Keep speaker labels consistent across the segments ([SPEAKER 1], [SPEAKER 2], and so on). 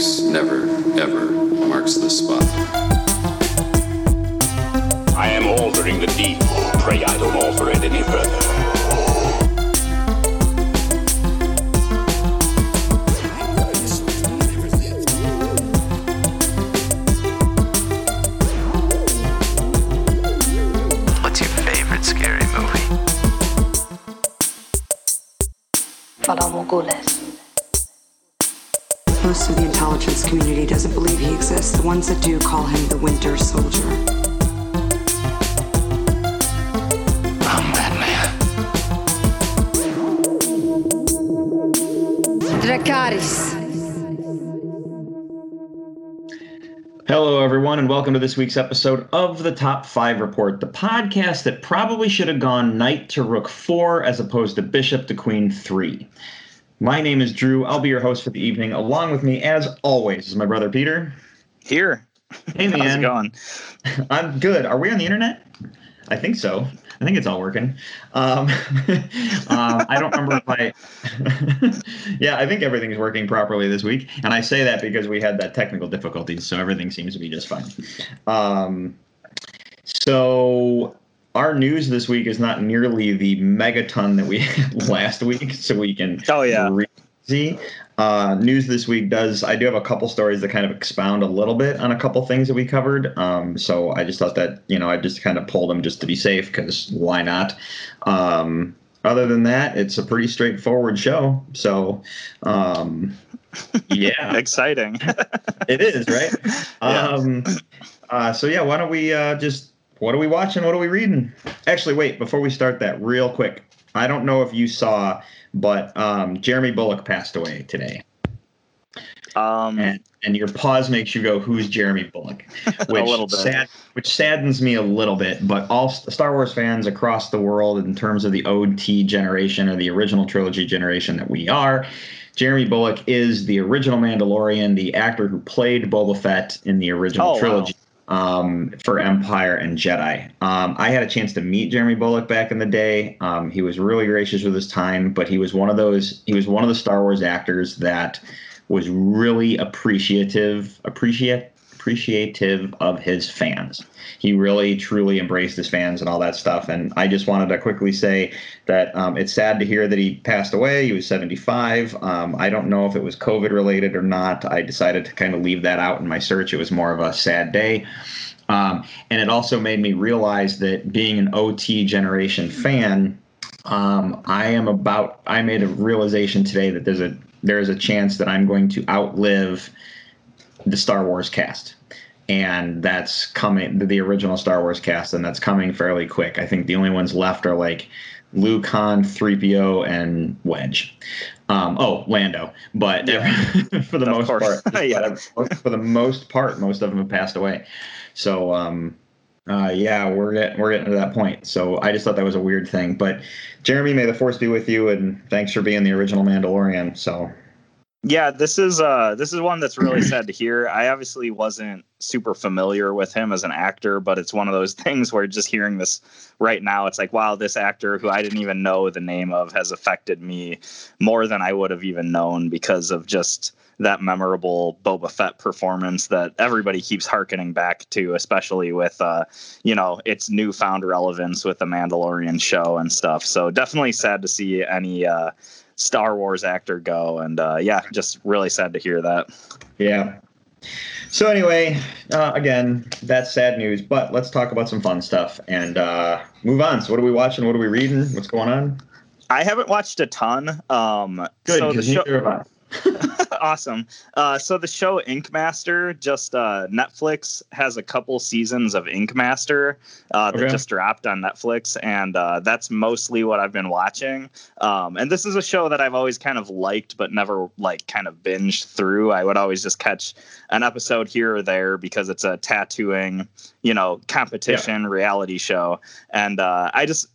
[SPEAKER 1] X never, ever marks the spot.
[SPEAKER 2] I am altering the deed. Pray I don't alter it any further.
[SPEAKER 3] Community doesn't believe he exists. The ones that do call him the Winter Soldier.
[SPEAKER 4] I'm Batman.
[SPEAKER 5] Dracarys.
[SPEAKER 6] Hello, everyone, and welcome to this week's episode of the Top 5 Report, the podcast that probably should have gone knight to rook 4 as opposed to bishop to queen 3. My name is Drew. I'll be your host for the evening. Along with me, as always, is my brother Peter.
[SPEAKER 7] Here.
[SPEAKER 6] Hey, man.
[SPEAKER 7] How's it going?
[SPEAKER 6] I'm good. Are we on the internet? I think so. I think it's all working. Um, um, I don't remember if I. yeah, I think everything's working properly this week, and I say that because we had that technical difficulties, so everything seems to be just fine. Um, so our news this week is not nearly the megaton that we had last week, so we can.
[SPEAKER 7] Oh, yeah.
[SPEAKER 6] See, uh, news this week does. I do have a couple stories that kind of expound a little bit on a couple things that we covered. Um, so I just thought that you know I just kind of pulled them just to be safe because why not? Um, other than that, it's a pretty straightforward show. So, um, yeah,
[SPEAKER 7] Exciting.
[SPEAKER 6] it is right.
[SPEAKER 7] Yeah.
[SPEAKER 6] Um, uh, so yeah, why don't we uh, just what are we watching? What are we reading? Actually, wait before we start that, real quick. I don't know if you saw, but um, Jeremy Bulloch passed away today,
[SPEAKER 7] Um,
[SPEAKER 6] and and your pause makes you go, "Who's Jeremy Bulloch?" Which
[SPEAKER 7] little bit.
[SPEAKER 6] sad, which saddens me a little bit. But all Star Wars fans across the world, in terms of the OT generation or the original trilogy generation that we are, Jeremy Bulloch is the original Mandalorian, the actor who played Boba Fett in the original
[SPEAKER 7] Oh, wow.
[SPEAKER 6] Um, for Empire and Jedi. Um, I had a chance to meet Jeremy Bulloch back in the day. Um, he was really gracious with his time, but he was one of those. He was one of the Star Wars actors that was really appreciative, appreciate appreciative of his fans. He really truly embraced his fans and all that stuff. And I just wanted to quickly say that um, it's sad to hear that he passed away. He was 75. Um, I don't know if it was COVID related or not. I decided to kind of leave that out in my search. It was more of a sad day. Um, and it also made me realize that being an OT generation fan, um, I am about. I made a realization today that there's a there is a chance that I'm going to outlive the Star Wars cast. And that's coming, the, original Star Wars cast, and that's coming fairly quick. I think the only ones left are like Luke, Han, 3PO, and Wedge. Um, oh, Lando. But for the most part,
[SPEAKER 7] Yeah.
[SPEAKER 6] for the most part, most of them have passed away. So, um, uh, yeah, we're getting we're getting to that point. So I just thought that was a weird thing. But Jeremy, may the force be with you, and thanks for being the original Mandalorian. So
[SPEAKER 7] yeah, this is uh this is one that's really sad to hear. I obviously wasn't super familiar with him as an actor, but it's one of those things where just hearing this right now, it's like, wow, this actor who I didn't even know the name of has affected me more than I would have even known because of just that memorable Boba Fett performance that everybody keeps harkening back to, especially with uh, you know, its newfound relevance with the Mandalorian show and stuff. So definitely sad to see any uh Star Wars actor go, and uh, yeah, just really sad to hear that.
[SPEAKER 6] Yeah. So anyway, uh, again, that's sad news. But let's talk about some fun stuff and uh, move on. So what are we watching? What are we reading? What's going on?
[SPEAKER 7] I haven't watched a ton. Um,
[SPEAKER 6] Good,
[SPEAKER 7] so the
[SPEAKER 6] because
[SPEAKER 7] show,
[SPEAKER 6] neither have I.
[SPEAKER 7] awesome. Uh, so the show Ink Master, just uh, Netflix has a couple seasons of Ink Master uh, that
[SPEAKER 6] Okay.
[SPEAKER 7] just dropped on Netflix, and uh, that's mostly what I've been watching. Um, and this is a show that I've always kind of liked, but never like kind of binged through. I would always just catch an episode here or there because it's a tattooing, you know, competition reality show, and uh, I just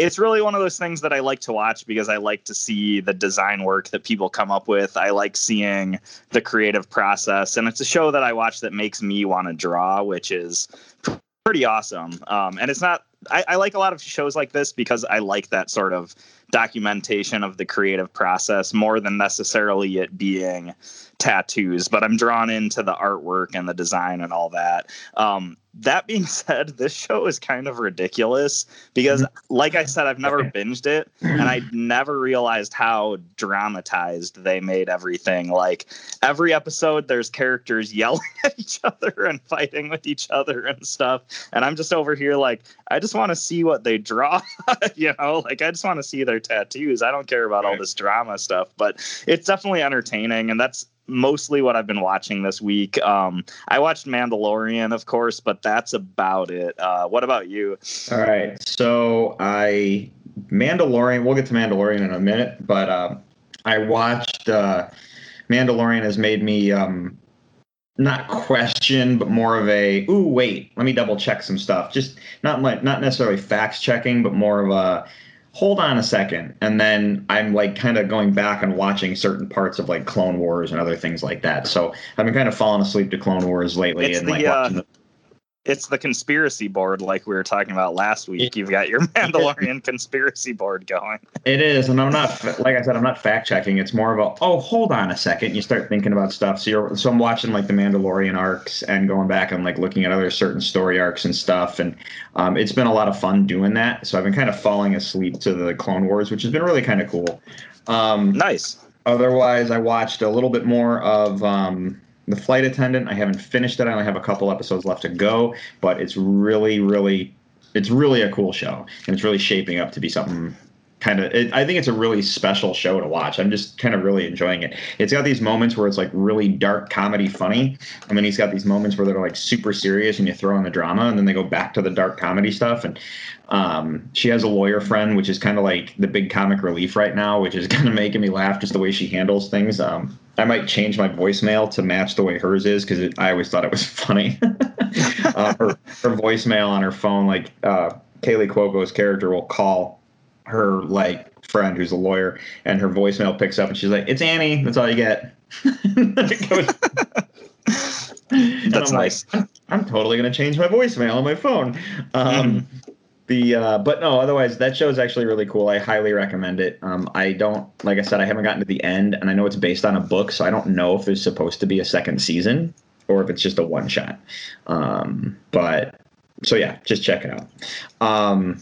[SPEAKER 7] it's really one of those things that I like to watch because I like to see the design work that people come up with. I like seeing the creative process, and it's a show that I watch that makes me want to draw, which is pretty awesome. Um, and it's not. I, I like a lot of shows like this because I like that sort of documentation of the creative process more than necessarily it being tattoos, but I'm drawn into the artwork and the design and all that. Um, that being said, this show is kind of ridiculous because, like I said, I've never binged it and I never realized how dramatized they made everything. Like every episode, there's characters yelling at each other and fighting with each other and stuff. And I'm just over here, like, I just want to see what they draw, you know, like I just want to see their tattoos. I don't care about all this drama stuff, but it's definitely entertaining. And that's mostly what I've been watching this week. Um, I watched Mandalorian, of course, but that's about it. Uh, what about you?
[SPEAKER 6] All right. So I Mandalorian. We'll get to Mandalorian in a minute, but uh, I watched uh, Mandalorian has made me um, not question, but more of a ooh wait, let me double check some stuff. Just not like not necessarily facts checking, but more of a hold on a second and then i'm like kind of going back and watching certain parts of like clone wars and other things like that. So i've been kind of falling asleep to clone wars lately
[SPEAKER 7] It's
[SPEAKER 6] and
[SPEAKER 7] the,
[SPEAKER 6] like
[SPEAKER 7] uh,
[SPEAKER 6] watching the,
[SPEAKER 7] It's the conspiracy board, like we were talking about last week. You've got your Mandalorian conspiracy board going.
[SPEAKER 6] it is and i'm not like i said i'm not fact checking it's more of a oh hold on a second. You start thinking about stuff. So you're so i'm watching like the mandalorian arcs and going back and like looking at other certain story arcs and stuff and um, it's been a lot of fun doing that. So i've been kind of falling asleep to the clone wars which has been really kind of cool. Um,
[SPEAKER 7] Nice.
[SPEAKER 6] Otherwise, I watched a little bit more of um, The Flight Attendant. I haven't finished it. I only have a couple episodes left to go, but it's really, really, it's really a cool show, and it's really shaping up to be something kind of. It, I think it's a really special show to watch. I'm just kind of really enjoying it. It's got these moments where it's like really dark comedy, funny, and then he's got these moments where they're like super serious, and you throw in the drama, and then they go back to the dark comedy stuff, and um, she has a lawyer friend, which is kind of like the big comic relief right now, which is kind of making me laugh just the way she handles things. Um, I might change my voicemail to match the way hers is because I always thought it was funny. uh, her, her voicemail on her phone, like uh, Kaley Cuoco's character will call her like friend who's a lawyer, and her voicemail picks up, and she's like, "It's Annie. That's all you get."
[SPEAKER 7] That's
[SPEAKER 6] I'm like,
[SPEAKER 7] nice.
[SPEAKER 6] I'm totally gonna change my voicemail on my phone. Um, The uh, but no, otherwise that show is actually really cool. I highly recommend it. Um, I don't like I said I haven't gotten to the end, and I know it's based on a book, so I don't know if there's supposed to be a second season or if it's just a one shot. Um, but so yeah, just check it out. Um,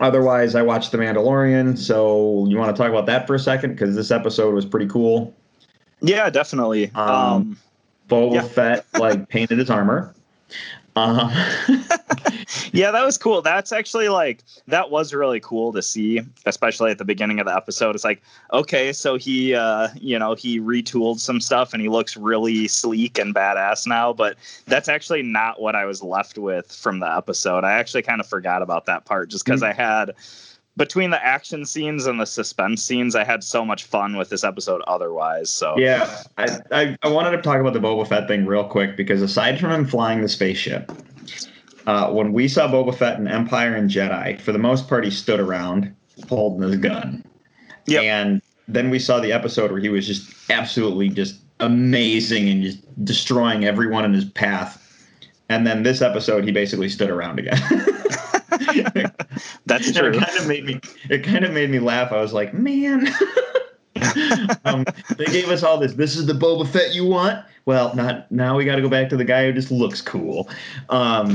[SPEAKER 6] otherwise, I watched The Mandalorian. So you want to talk about that for a second because this episode was pretty cool.
[SPEAKER 7] Yeah, definitely.
[SPEAKER 6] Um,
[SPEAKER 7] Um,
[SPEAKER 6] Boba
[SPEAKER 7] Yeah.
[SPEAKER 6] Fett like painted his armor. Um,
[SPEAKER 7] yeah, that was cool. That's actually like that was really cool to see, especially at the beginning of the episode. It's like, okay, so he uh, you know, he retooled some stuff and he looks really sleek and badass now, but that's actually not what I was left with from the episode. I actually kind of forgot about that part just because I had between the action scenes and the suspense scenes, I had so much fun with this episode otherwise. So
[SPEAKER 6] Yeah, I, I, I wanted to talk about the Boba Fett thing real quick because aside from him flying the spaceship, uh, when we saw Boba Fett in Empire and Jedi, for the most part, he stood around holding his gun.
[SPEAKER 7] Yep.
[SPEAKER 6] And then we saw the episode where he was just absolutely just amazing and just destroying everyone in his path. And then this episode, he basically stood around again.
[SPEAKER 7] that's true.
[SPEAKER 6] It kind of made me. It kind of made me laugh. I was like, man. um, they gave us all this. This is the Boba Fett you want. Well, not now. We got to go back to the guy who just looks cool. Um,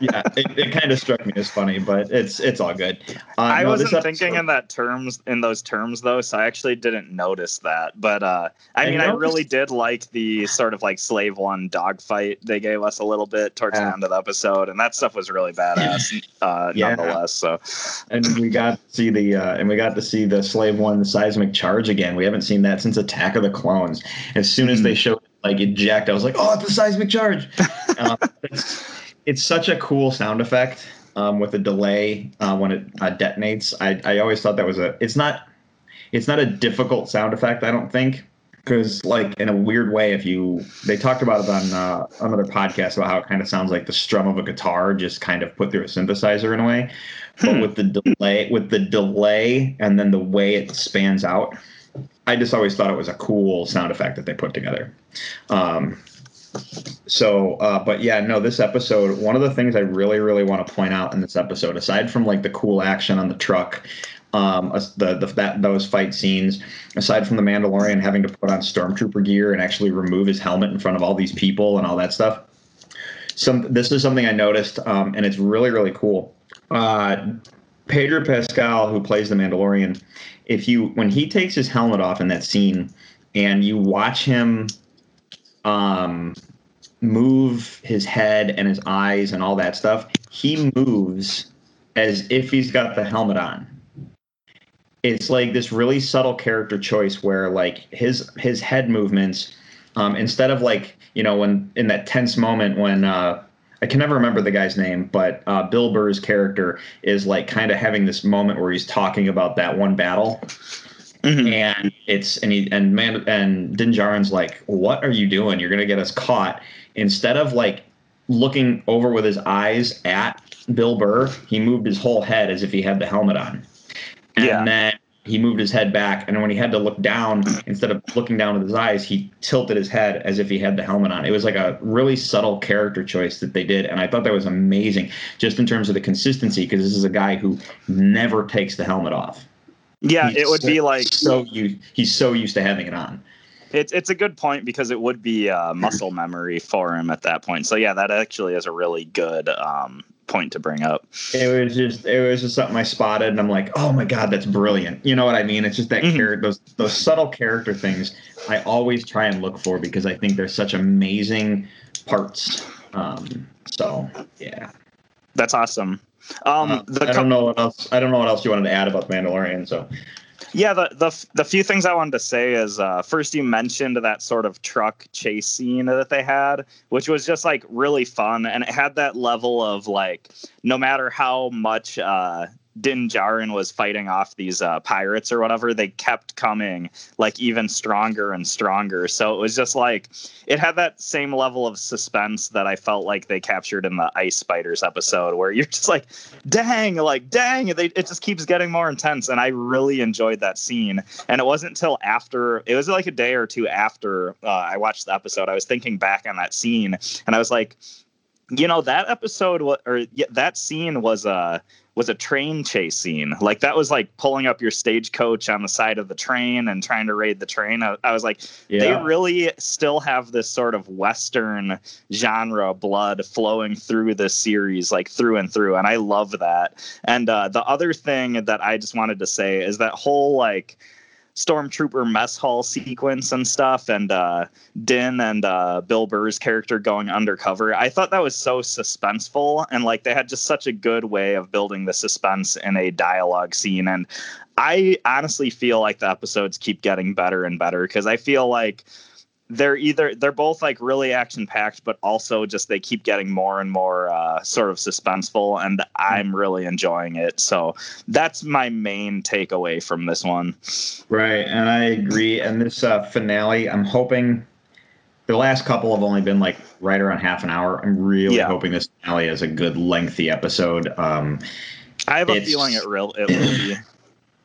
[SPEAKER 6] yeah, it, it kind of struck me as funny, but it's it's all good. Uh,
[SPEAKER 7] I
[SPEAKER 6] no,
[SPEAKER 7] wasn't thinking in that terms in those terms though, so I actually didn't notice that. But uh, I
[SPEAKER 6] I
[SPEAKER 7] mean, I really did like the sort of like slave one dogfight they gave us a little bit towards the end of the episode, and that stuff was really badass, uh,
[SPEAKER 6] Yeah.
[SPEAKER 7] nonetheless. So
[SPEAKER 6] and we got to see the uh, and we got to see the slave one seismic charge again. We haven't seen that since Attack of the Clones. As soon as
[SPEAKER 7] Hmm.
[SPEAKER 6] they showed like eject, I was like, oh, it's a seismic charge. um, it's, such a cool sound effect um, with a delay uh, when it uh, detonates. I, I always thought that was a. It's not. It's not a difficult sound effect. I don't think because like in a weird way if you they talked about it on uh, another podcast about how it kind of sounds like the strum of a guitar just kind of put through a synthesizer in a way but with the delay with the delay and then the way it spans out i just always thought it was a cool sound effect that they put together um, so uh, but yeah no this episode one of the things i really really want to point out in this episode aside from like the cool action on the truck Um, the, the that those fight scenes, aside from the Mandalorian having to put on stormtrooper gear and actually remove his helmet in front of all these people and all that stuff. Some this is something I noticed, um, and it's really really cool. Uh, Pedro Pascal, who plays the Mandalorian, if you when he takes his helmet off in that scene, and you watch him um, move his head and his eyes and all that stuff, he moves as if he's got the helmet on. It's like this really subtle character choice where like his his head movements, um, instead of like you know when in that tense moment when uh, I can never remember the guy's name, but uh, Bill Burr's character is like kind of having this moment where he's talking about that one battle, Mm-hmm. and it's and he and man and Din Djarin's like, "What are you doing? You're gonna get us caught." Instead of like looking over with his eyes at Bill Burr, he moved his whole head as if he had the helmet on, and
[SPEAKER 7] Yeah.
[SPEAKER 6] then he moved his head back, and when he had to look down, instead of looking down with his eyes, he tilted his head as if he had the helmet on. It was like a really subtle character choice that they did, and I thought that was amazing, just in terms of the consistency, because this is a guy who never takes the helmet off.
[SPEAKER 7] Yeah,
[SPEAKER 6] He's
[SPEAKER 7] it would
[SPEAKER 6] so-
[SPEAKER 7] be like
[SPEAKER 6] so you he's so used to having it on.
[SPEAKER 7] it's it's a good point because it would be uh, muscle memory for him at that point. So yeah, that actually is a really good um, point to bring up.
[SPEAKER 6] It was just it was just something I spotted, and I'm like, oh my god, that's brilliant. You know what I mean? It's just that
[SPEAKER 7] Mhm.
[SPEAKER 6] character, those those subtle character things. I always try and look for because I think they're such amazing parts. Um, so yeah,
[SPEAKER 7] That's awesome. Um,
[SPEAKER 6] Uh,
[SPEAKER 7] the
[SPEAKER 6] I don't know what else. I don't know what else you wanted to add about the Mandalorian. So
[SPEAKER 7] Yeah, the, the the few things I wanted to say is uh, first you mentioned that sort of truck chase scene that they had, which was just like really fun, and it had that level of like no matter how much uh, Din Djarin was fighting off these uh, pirates or whatever, they kept coming like even stronger and stronger. So it was just like it had that same level of suspense that I felt like they captured in the Ice Spiders episode, where you're just like, dang, like dang, they, it just keeps getting more intense, and I really enjoyed that scene. And it wasn't until after it was like a day or two after uh, I watched the episode, I was thinking back on that scene, and I was like, you know, that episode or yeah, that scene was a was a train chase scene. Like that was like pulling up your stagecoach on the side of the train and trying to raid the train. I, I was like, they really still have this sort of western genre blood flowing through the series like through and through and i love that and uh, the other thing that i just wanted to say is that whole like stormtrooper mess hall sequence and stuff and uh, din and uh, bill burr's character going undercover. I thought that was so suspenseful and like they had just such a good way of building the suspense in a dialogue scene and I honestly feel like the episodes keep getting better and better because I feel like they're either they're both like really action packed, but also just they keep getting more and more uh, sort of suspenseful, and I'm really enjoying it. So that's my main takeaway from this one.
[SPEAKER 6] right, and I agree. And this uh, finale, I'm hoping. The last couple have only been like right around half an hour. I'm really
[SPEAKER 7] Yeah.
[SPEAKER 6] hoping this finale is a good lengthy episode. Um,
[SPEAKER 7] I have a feeling it real it will be.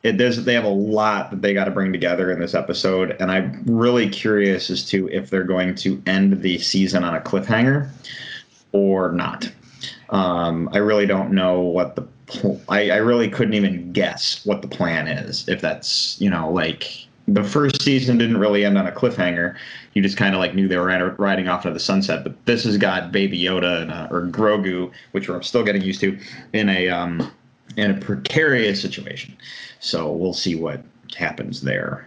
[SPEAKER 6] It, they have a lot that they got to bring together in this episode, and I'm really curious as to if they're going to end the season on a cliffhanger or not. Um, I really don't know what the pl- I, I really couldn't even guess what the plan is. If that's you know like the first season didn't really end on a cliffhanger. You just kind of like knew they were riding off into the sunset. But this has got Baby Yoda and, uh, or Grogu, which we're still getting used to, in a um, in a precarious situation. So we'll see what happens there.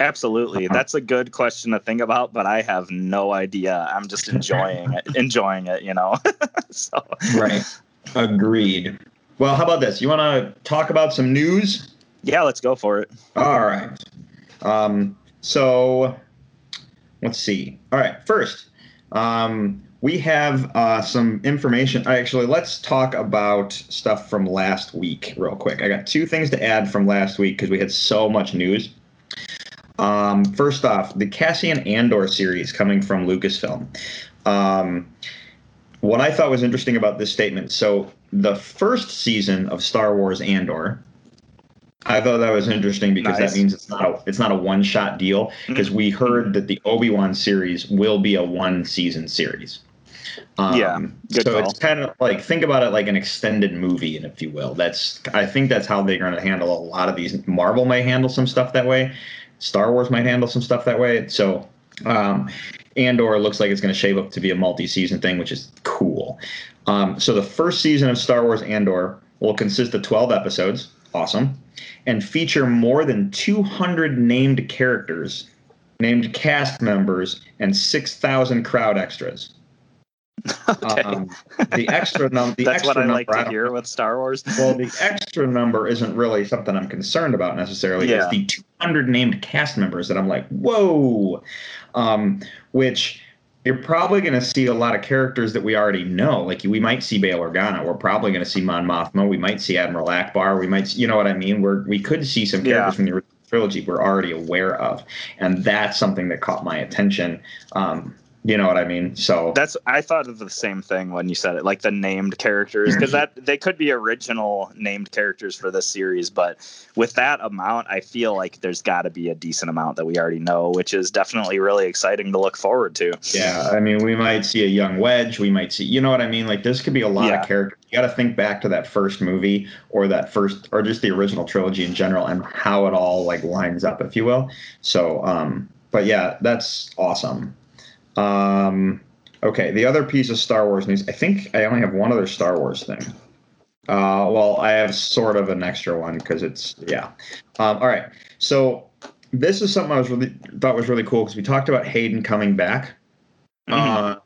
[SPEAKER 7] Absolutely, that's a good question to think about, but I have no idea. I'm just enjoying it, enjoying it, you know. so
[SPEAKER 6] Right. Agreed. Well, how about this? You want to talk about some news?
[SPEAKER 7] yeah, let's go for it.
[SPEAKER 6] All right. Um, so let's see. All right. First, um, we have uh, some information. Actually, let's talk about stuff from last week real quick. I got two things to add from last week because we had so much news. Um, first off, the Cassian Andor series coming from Lucasfilm. Um, what I thought was interesting about this statement. So the first season of Star Wars Andor, I thought that was interesting because
[SPEAKER 7] Nice.
[SPEAKER 6] that means it's not a it's not a one shot deal. Because we heard that the Obi Wan series will be a one season series. Um,
[SPEAKER 7] Yeah,
[SPEAKER 6] so
[SPEAKER 7] call.
[SPEAKER 6] it's kind of like think about it like an extended movie, if you will. That's I think that's how they're going to handle a lot of these. Marvel may handle some stuff that way. Star Wars might handle some stuff that way. So, um, Andor looks like it's going to shape up to be a multi-season thing, which is cool. Um, so the first season of Star Wars Andor will consist of 12 episodes. Awesome. And feature more than 200 named characters, named cast members, and 6,000 crowd extras.
[SPEAKER 7] Okay.
[SPEAKER 6] Um, the extra number. The
[SPEAKER 7] That's
[SPEAKER 6] extra
[SPEAKER 7] what I
[SPEAKER 6] number,
[SPEAKER 7] like to hear with Star Wars.
[SPEAKER 6] Well, the extra number isn't really something I'm concerned about necessarily.
[SPEAKER 7] Yeah.
[SPEAKER 6] It's the 200 named cast members that I'm like, whoa, um, which you're probably going to see a lot of characters that we already know. Like we might see Bail Organa. We're probably going to see Mon Mothma. We might see Admiral Ackbar. We might, you know what I mean? We're we could see some characters
[SPEAKER 7] Yeah.
[SPEAKER 6] from the original trilogy we're already aware of, and that's something that caught my attention. Um, you know what I mean? So
[SPEAKER 7] That's I thought of the same thing when you said it, like the named characters, because that they could be original named characters for this series, but with that amount, I feel like there's got to be a decent amount that we already know, which is definitely really exciting to look forward to.
[SPEAKER 6] Yeah, I mean, we might see a young Wedge. We might see, you know what I mean? Like, this could be a lot
[SPEAKER 7] Yeah.
[SPEAKER 6] of characters. You got to think back to that first movie or that first, or just the original trilogy in general, and how it all like lines up, if you will. So, um, but yeah, that's awesome. Um, okay, the other piece of Star Wars news. I think I only have one other Star Wars thing. Uh, well, I have sort of an extra one because it's yeah. Um, all right, so this is something I was really thought was really cool because we talked about Hayden coming back. Uh,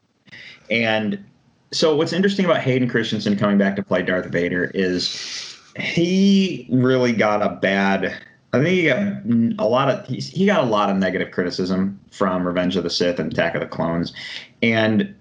[SPEAKER 6] and so what's interesting about Hayden Christensen coming back to play Darth Vader is he really got a bad. I think he got a lot of he's, he got a lot of negative criticism from Revenge of the Sith and Attack of the Clones, and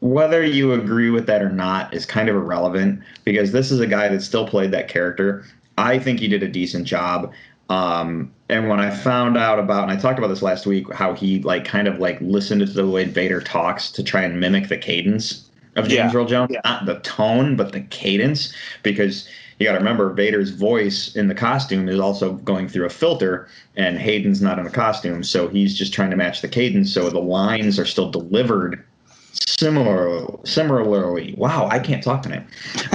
[SPEAKER 6] whether you agree with that or not is kind of irrelevant because this is a guy that still played that character. I think he did a decent job. Um, and when I found out about, and I talked about this last week, how he like kind of like listened to the way Vader talks to try and mimic the cadence of James
[SPEAKER 7] Yeah.
[SPEAKER 6] Earl Jones,
[SPEAKER 7] Yeah.
[SPEAKER 6] not the tone, but the cadence, because you got to remember Vader's voice in the costume is also going through a filter, and Hayden's not in a costume, so he's just trying to match the cadence, so the lines are still delivered similar similarly. Wow, I can't talk tonight.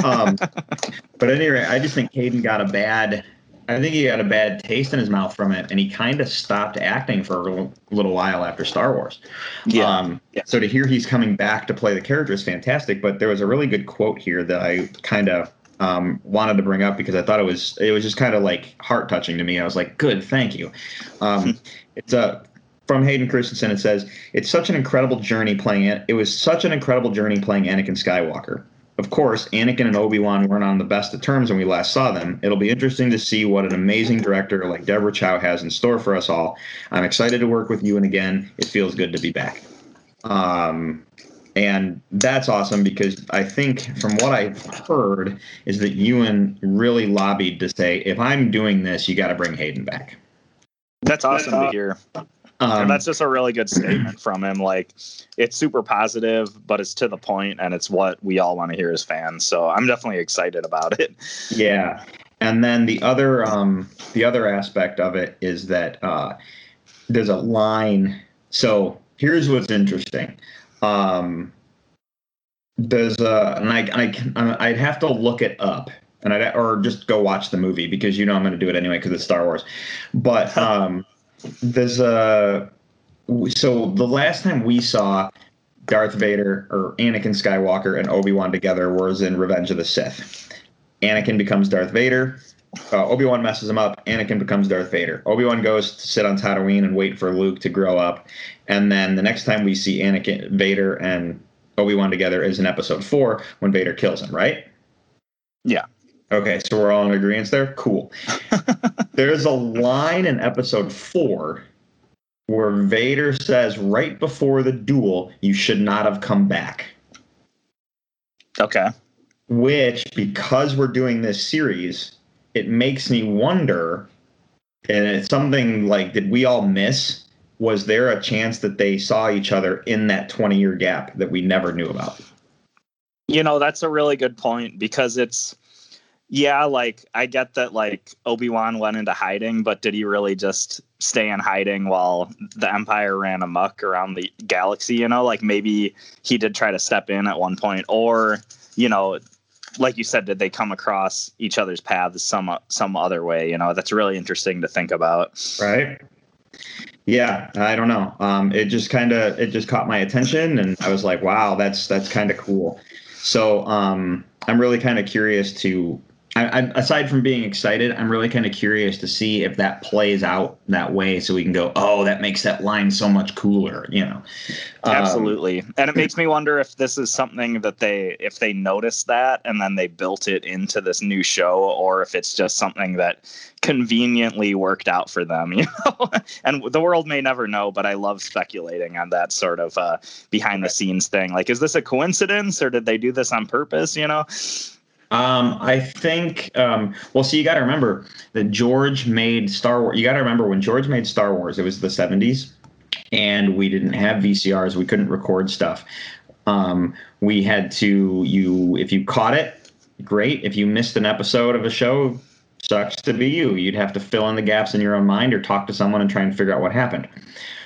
[SPEAKER 6] Um, but anyway, I just think Hayden got a bad. I think he got a bad taste in his mouth from it, and he kind of stopped acting for a little, while after Star Wars.
[SPEAKER 7] Yeah.
[SPEAKER 6] Um,
[SPEAKER 7] Yeah.
[SPEAKER 6] So to hear he's coming back to play the character is fantastic. But there was a really good quote here that I kind of um, wanted to bring up because I thought it was it was just kind of like heart touching to me. I was like, good, thank you. Um, it's a from Hayden Christensen. It says it's such an incredible journey playing it. It was such an incredible journey playing Anakin Skywalker. Of course, Anakin and Obi Wan weren't on the best of terms when we last saw them. It'll be interesting to see what an amazing director like Deborah Chow has in store for us all. I'm excited to work with you, and again, it feels good to be back. Um, and that's awesome because I think from what I've heard is that Ewan really lobbied to say, if I'm doing this, you got to bring Hayden back.
[SPEAKER 7] That's awesome to hear.
[SPEAKER 6] Um,
[SPEAKER 7] and that's just a really good statement from him. Like, it's super positive, but it's to the point, and it's what we all want to hear as fans. So I'm definitely excited about it.
[SPEAKER 6] Yeah, and then the other um, the other aspect of it is that uh, there's a line. So here's what's interesting. Um, there's a and I I can- I'd have to look it up and I'd, or just go watch the movie because you know I'm going to do it anyway because it's Star Wars. But um, there's a so the last time we saw Darth Vader or Anakin Skywalker and Obi Wan together was in Revenge of the Sith. Anakin becomes Darth Vader. Uh, Obi Wan messes him up. Anakin becomes Darth Vader. Obi Wan goes to sit on Tatooine and wait for Luke to grow up. And then the next time we see Anakin, Vader, and Obi Wan together is in Episode Four when Vader kills him. Right?
[SPEAKER 7] Yeah.
[SPEAKER 6] Okay, so we're all in agreement there. Cool. There's a line in Episode Four where Vader says right before the duel, "You should not have come back."
[SPEAKER 7] Okay.
[SPEAKER 6] which because we're doing this series it makes me wonder and it's something like did we all miss was there a chance that they saw each other in that 20 year gap that we never knew about
[SPEAKER 7] You know, that's a really good point because it's yeah, like I get that like Obi-Wan went into hiding, but did he really just stay in hiding while the Empire ran amok around the galaxy, you know? Like maybe he did try to step in at one point or, you know, like you said, did they come across each other's paths some some other way, you know? That's really interesting to think about.
[SPEAKER 6] Right. Yeah, I don't know. Um, it just kind of it just caught my attention, and I was like, "Wow, that's that's kind of cool." So um, I'm really kind of curious to I, I, aside from being excited, I'm really kind of curious to see if that plays out that way, so we can go, oh, that makes that line so much cooler, you know.
[SPEAKER 7] Um, Absolutely, and it makes me wonder if this is something that they, if they noticed that and then they built it into this new show, or if it's just something that conveniently worked out for them, you know. and the world may never know, but I love speculating on that sort of uh, behind the scenes thing. Like, is this a coincidence, or did they do this on purpose? You know.
[SPEAKER 6] Um, I think. Um, well, see, you got to remember that George made Star Wars. You got to remember when George made Star Wars, it was the '70s, and we didn't have VCRs. We couldn't record stuff. Um, we had to. You, if you caught it, great. If you missed an episode of a show, sucks to be you. You'd have to fill in the gaps in your own mind or talk to someone and try and figure out what happened.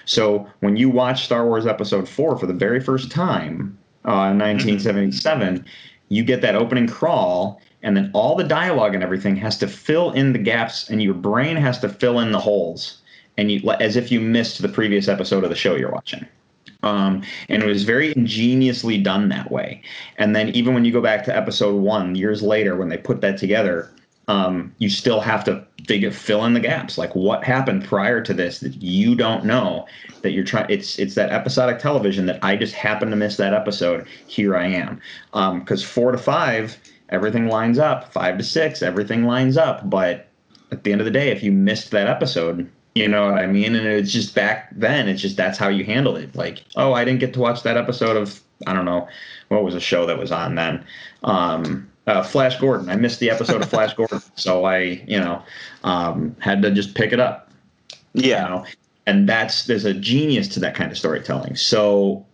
[SPEAKER 6] So when you watch Star Wars Episode Four for the very first time uh, in 1977 you get that opening crawl and then all the dialogue and everything has to fill in the gaps and your brain has to fill in the holes and you as if you missed the previous episode of the show you're watching. Um, and it was very ingeniously done that way. And then even when you go back to episode one years later when they put that together um, you still have to figure fill in the gaps. Like what happened prior to this that you don't know that you're trying it's it's that episodic television that i just happened to miss that episode. Here i am. Because um, four to five everything lines up. Five to six everything lines up. But at the end of the day if you missed that episode you know what i mean? And it's just back then it's just that's how you handled it. Like oh i didn't get to watch that episode of i don't know what was a show that was on then? Um, uh, Flash Gordon. I missed the episode of Flash Gordon, so I, you know, um, had to just pick it up.
[SPEAKER 7] Yeah.
[SPEAKER 6] You know? And that's there's a genius to that kind of storytelling. So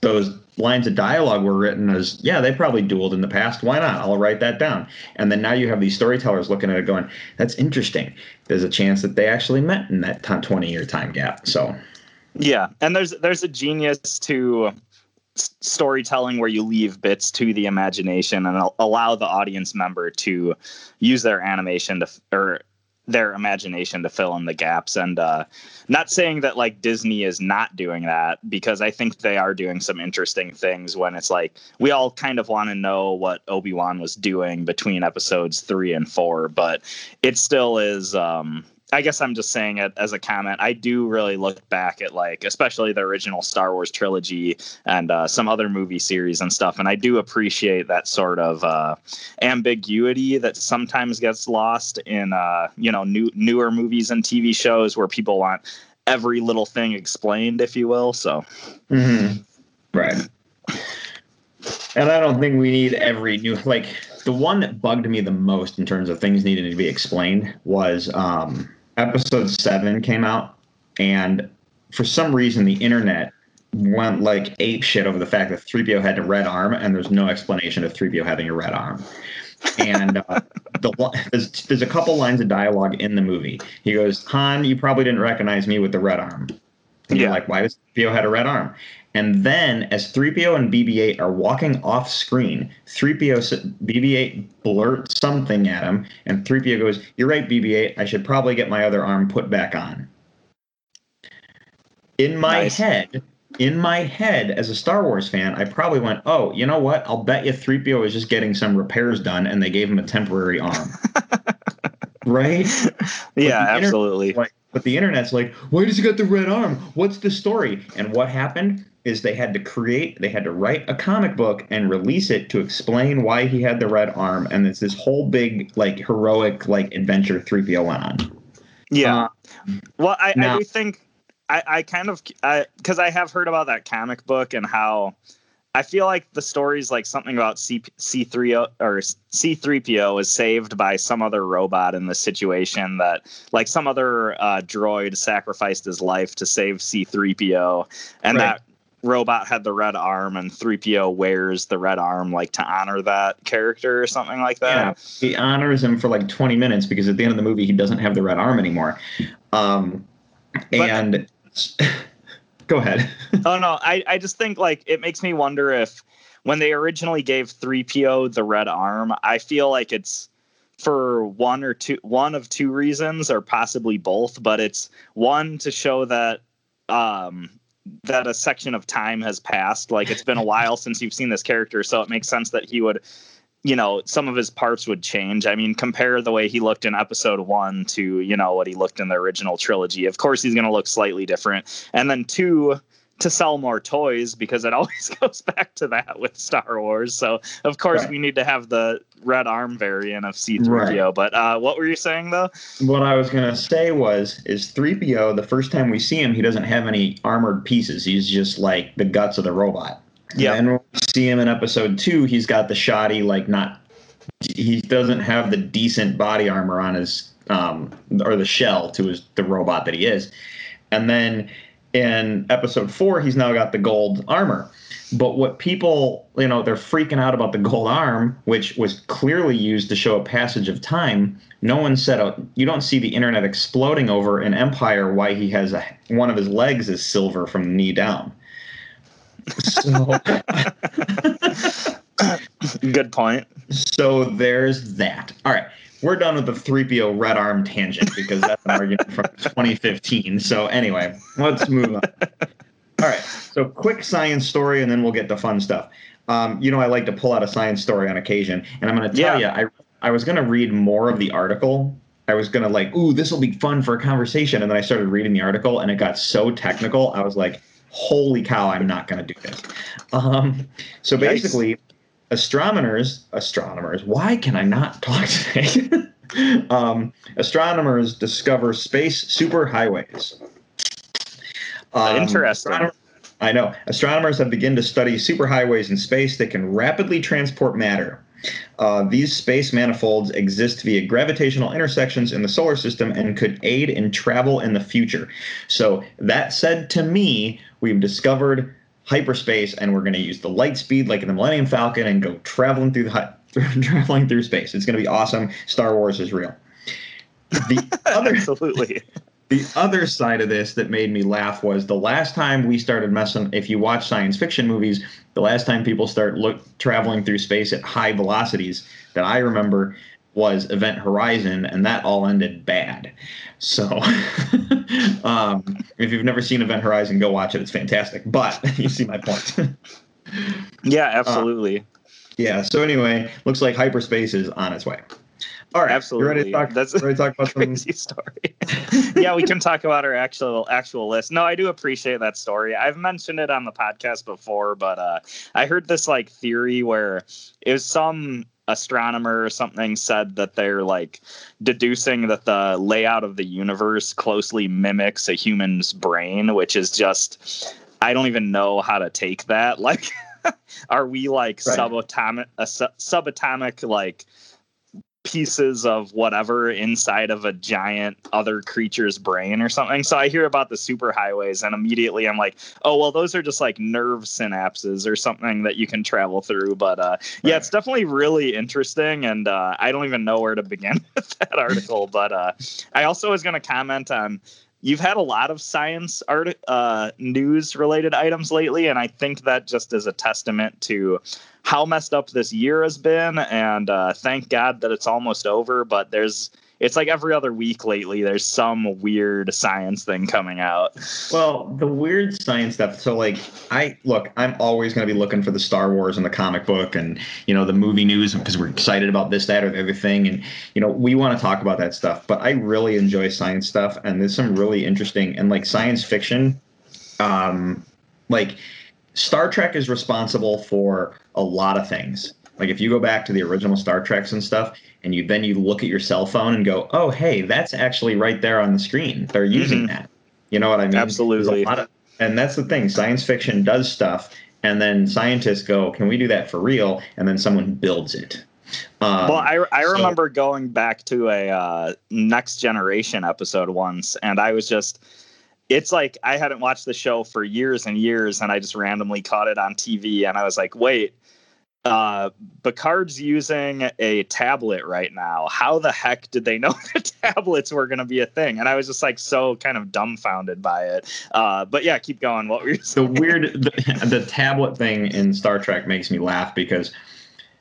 [SPEAKER 6] those lines of dialogue were written as, yeah, they probably dueled in the past. Why not? I'll write that down. And then now you have these storytellers looking at it going, that's interesting. There's a chance that they actually met in that 20 year time gap. So
[SPEAKER 7] yeah, and there's there's a genius to storytelling where you leave bits to the imagination and allow the audience member to use their animation to or their imagination to fill in the gaps. And uh, not saying that like disney is not doing that because i think they are doing some interesting things when it's like we all kind of want to know what obi-wan was doing between episodes three and four but it still is um, I guess I'm just saying it as a comment. I do really look back at like, especially the original Star Wars trilogy and uh, some other movie series and stuff, and I do appreciate that sort of uh, ambiguity that sometimes gets lost in uh, you know new newer movies and TV shows where people want every little thing explained, if you will. So,
[SPEAKER 6] mm-hmm. right. And I don't think we need every new like the one that bugged me the most in terms of things needing to be explained was um, episode seven came out, and for some reason the internet went like ape shit over the fact that 3PO had a red arm, and there's no explanation of 3PO having a red arm. and uh, the, there's, there's a couple lines of dialogue in the movie. He goes, Han, you probably didn't recognize me with the red arm. And yeah. you're like, why does 3PO had a red arm? And then, as 3PO and BB 8 are walking off screen, 3PO, BB 8 blurts something at him, and 3PO goes, You're right, BB 8, I should probably get my other arm put back on. In my nice. head, in my head, as a Star Wars fan, I probably went, Oh, you know what? I'll bet you 3PO is just getting some repairs done, and they gave him a temporary arm. right?
[SPEAKER 7] Yeah, absolutely.
[SPEAKER 6] Like, but the internet's like, why does he got the red arm? What's the story? And what happened? is they had to create they had to write a comic book and release it to explain why he had the red arm and it's this whole big like heroic like adventure 3PO went on.
[SPEAKER 7] Yeah. Uh, well, I, now, I do think I, I kind of because I, I have heard about that comic book and how I feel like the story's like something about C C three or C three PO is saved by some other robot in the situation that like some other uh, droid sacrificed his life to save C three PO, and right. that robot had the red arm and 3PO wears the red arm like to honor that character or something like that.
[SPEAKER 6] Yeah, he honors him for like 20 minutes because at the end of the movie he doesn't have the red arm anymore. Um,
[SPEAKER 7] But-
[SPEAKER 6] and go ahead.
[SPEAKER 7] Oh no, I, I just think like it makes me wonder if when they originally gave 3PO the red arm, I feel like it's for one or two one of two reasons or possibly both, but it's one to show that um that a section of time has passed. Like it's been a while since you've seen this character, so it makes sense that he would you know, some of his parts would change. I mean, compare the way he looked in episode one to, you know, what he looked in the original trilogy. Of course, he's going to look slightly different. And then two, to sell more toys because it always goes back to that with Star Wars. So, of course,
[SPEAKER 6] Right.
[SPEAKER 7] we need to have the red arm variant of C3PO. But uh, what were you saying, though?
[SPEAKER 6] what I was gonna say was, is 3PO the first time we see him, he doesn't have any armored pieces. He's just like the guts of the robot.
[SPEAKER 7] Yeah.
[SPEAKER 6] And when we see him in episode two, he's got the shoddy, like not. He doesn't have the decent body armor on his, um, or the shell to his the robot that he is, and then in episode four, he's now got the gold armor. But what people, you know, they're freaking out about the gold arm, which was clearly used to show a passage of time. No one said, oh, you don't see the internet exploding over an Empire why he has a, one of his legs is silver from the knee down. So,
[SPEAKER 7] Good point.
[SPEAKER 6] so there's that. All right. We're done with the 3PO red arm tangent because that's an argument from 2015. So anyway, let's move on. All right. So quick science story, and then we'll get to fun stuff. Um, you know, I like to pull out a science story on occasion, and I'm going to tell
[SPEAKER 7] Yeah.
[SPEAKER 6] you, I I was going to read more of the article. I was going to like, ooh, this will be fun for a conversation, and then I started reading the article, and it got so technical. I was like, holy cow, I'm not going to do this. Um, so
[SPEAKER 7] Nice.
[SPEAKER 6] basically, astronomers, astronomers, why can I not talk today? um, astronomers discover space superhighways. Um,
[SPEAKER 7] Interesting.
[SPEAKER 6] I know. Astronomers have begun to study superhighways in space that can rapidly transport matter. Uh, these space manifolds exist via gravitational intersections in the solar system and could aid in travel in the future. So, that said to me, we've discovered hyperspace and we're going to use the light speed like in the Millennium Falcon and go traveling through the hi- traveling through space. It's going to be awesome. Star Wars is real. The other
[SPEAKER 7] Absolutely.
[SPEAKER 6] the other side of this that made me laugh was the last time we started messing if you watch science fiction movies the last time people start look traveling through space at high velocities that i remember was event horizon and that all ended bad. So um, if you've never seen event horizon go watch it. It's fantastic. But you see my point.
[SPEAKER 7] Yeah, absolutely.
[SPEAKER 6] yeah so anyway looks like hyperspace is on its way all right
[SPEAKER 7] Absolutely.
[SPEAKER 6] you ready to talk,
[SPEAKER 7] That's-
[SPEAKER 6] ready to talk about some
[SPEAKER 7] crazy story. yeah, we can talk about our actual actual list. No, I do appreciate that story. I've mentioned it on the podcast before, but uh, I heard this like theory where it was some astronomer or something said that they're like deducing that the layout of the universe closely mimics a human's brain, which is just I don't even know how to take that. Like, are we like
[SPEAKER 6] Right.
[SPEAKER 7] subatomic, a su- subatomic like pieces of whatever inside of a giant other creature's brain or something. So I hear about the superhighways and immediately I'm like, oh well those are just like nerve synapses or something that you can travel through. But uh yeah, it's definitely really interesting and uh I don't even know where to begin with that article. But uh I also was gonna comment on You've had a lot of science art uh, news related items lately, and I think that just is a testament to how messed up this year has been and uh, thank god that it's almost over but there's it's like every other week lately there's some weird science thing coming out
[SPEAKER 6] Well, the weird science stuff. So, like, I look, I'm always going to be looking for the Star Wars and the comic book and, you know, the movie news because we're excited about this, that, or the other thing. And, you know, we want to talk about that stuff. But I really enjoy science stuff. And there's some really interesting and, like, science fiction. Um, like, Star Trek is responsible for a lot of things. Like if you go back to the original Star Treks and stuff, and you then you look at your cell phone and go, "Oh, hey, that's actually right there on the screen. They're using
[SPEAKER 7] Mhm.
[SPEAKER 6] that." You know what I mean?
[SPEAKER 7] Absolutely.
[SPEAKER 6] of- and that's the thing. Science fiction does stuff, and then scientists go, "Can we do that for real?" And then someone builds it. Um,
[SPEAKER 7] well i, I
[SPEAKER 6] so-
[SPEAKER 7] remember going back to a uh, next generation episode once and i was just it's like I hadn't watched the show for years and years, and I just randomly caught it on TV, and I was like, wait. Uh, Picard's using a tablet right now. How the heck did they know that tablets were going to be a thing? And I was just like so kind of dumbfounded by it. Uh, but yeah, keep going. What were you
[SPEAKER 6] the weird the, the tablet thing in Star Trek makes me laugh because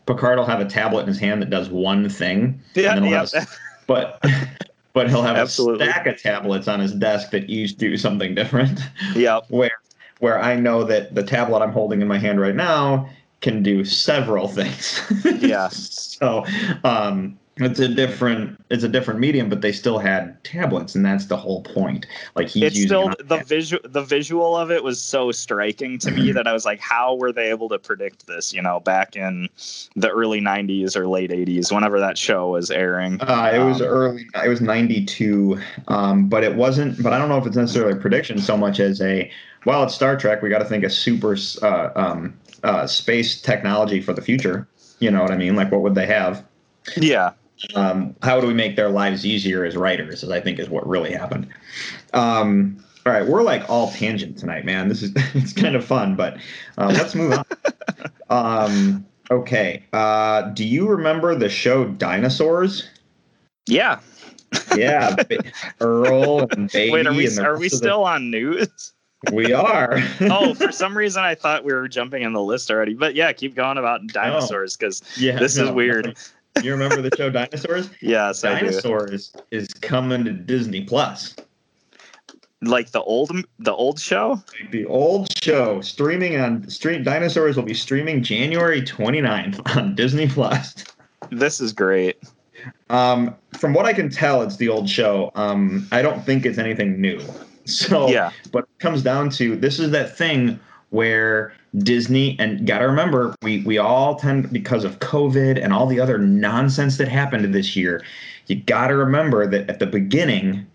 [SPEAKER 6] Picard will have a tablet in his hand that does one thing,
[SPEAKER 7] Yeah,
[SPEAKER 6] and then
[SPEAKER 7] yeah.
[SPEAKER 6] have but but he'll have
[SPEAKER 7] Absolutely.
[SPEAKER 6] a stack of tablets on his desk that each do something different.
[SPEAKER 7] Yeah.
[SPEAKER 6] Where where I know that the tablet I'm holding in my hand right now can do several things.
[SPEAKER 7] Yeah.
[SPEAKER 6] so um it's a different it's a different medium, but they still had tablets, and that's the whole point. Like he's
[SPEAKER 7] it's still the visual the visual of it was so striking to me that I was like, how were they able to predict this? You know, back in the early '90s or late '80s, whenever that show was airing.
[SPEAKER 6] Uh, it was
[SPEAKER 7] Um,
[SPEAKER 6] early. It was '92, um, but it wasn't. But I don't know if it's necessarily a prediction so much as a. Well, it's Star Trek. We got to think of super uh, um, uh, space technology for the future. You know what I mean? Like, what would they have?
[SPEAKER 7] Yeah,
[SPEAKER 6] Um, how do we make their lives easier as writers? Is I think is what really happened. Um, all right, we're like all tangent tonight, man. This is it's kind of fun, but uh, let's move on. um, okay. Uh, do you remember the show Dinosaurs?
[SPEAKER 7] yeah.
[SPEAKER 6] Yeah, Earl and Baby.
[SPEAKER 7] Wait, are we are we
[SPEAKER 6] of the-
[SPEAKER 7] still on news?
[SPEAKER 6] We are.
[SPEAKER 7] oh, for some reason I thought we were jumping in the list already. But yeah, keep going about dinosaurs because
[SPEAKER 6] yeah.
[SPEAKER 7] this is weird.
[SPEAKER 6] You remember the show Dinosaurs?
[SPEAKER 7] yes.
[SPEAKER 6] Dinosaurs is coming to Disney Plus.
[SPEAKER 7] Like the old the old show.
[SPEAKER 6] The old show streaming on stream Dinosaurs will be streaming January 29th on Disney Plus.
[SPEAKER 7] This is great.
[SPEAKER 6] Um, from what I can tell, it's the old show. Um, I don't think it's anything new. So,
[SPEAKER 7] Yeah.
[SPEAKER 6] but it comes down to this is that thing where Disney and got to remember we we all tend because of COVID and all the other nonsense that happened this year. You got to remember that at the beginning,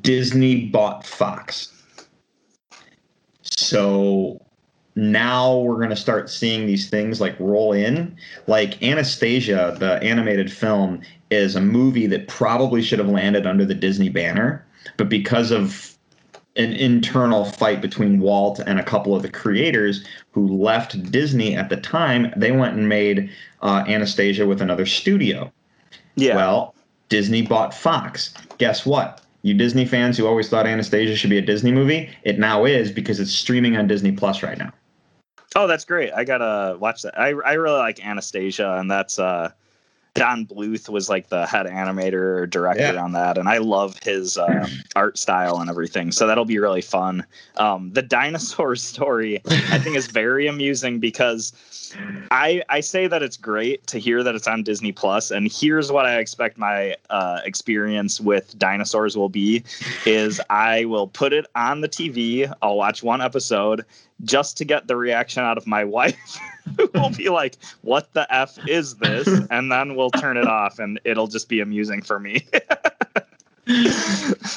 [SPEAKER 6] Disney bought Fox. So now we're going to start seeing these things like roll in. Like Anastasia, the animated film, is a movie that probably should have landed under the Disney banner, but because of an internal fight between Walt and a couple of the creators who left Disney at the time, they went and made uh, Anastasia with another studio.
[SPEAKER 7] Yeah.
[SPEAKER 6] Well, Disney bought Fox. Guess what? You Disney fans who always thought Anastasia should be a Disney movie, it now is because it's streaming on Disney Plus right now.
[SPEAKER 7] Oh, that's great. I gotta watch that. I I really like Anastasia, and that's uh Don Bluth was like the head animator or director
[SPEAKER 6] Yeah.
[SPEAKER 7] on that, and I love his uh, art style and everything. So that'll be really fun. Um, the dinosaur story I think is very amusing because I I say that it's great to hear that it's on Disney Plus, and here's what I expect my uh, experience with dinosaurs will be: is I will put it on the TV, I'll watch one episode just to get the reaction out of my wife. will be like, "What the f is this?" and then we'll turn it off, and it'll just be amusing for me.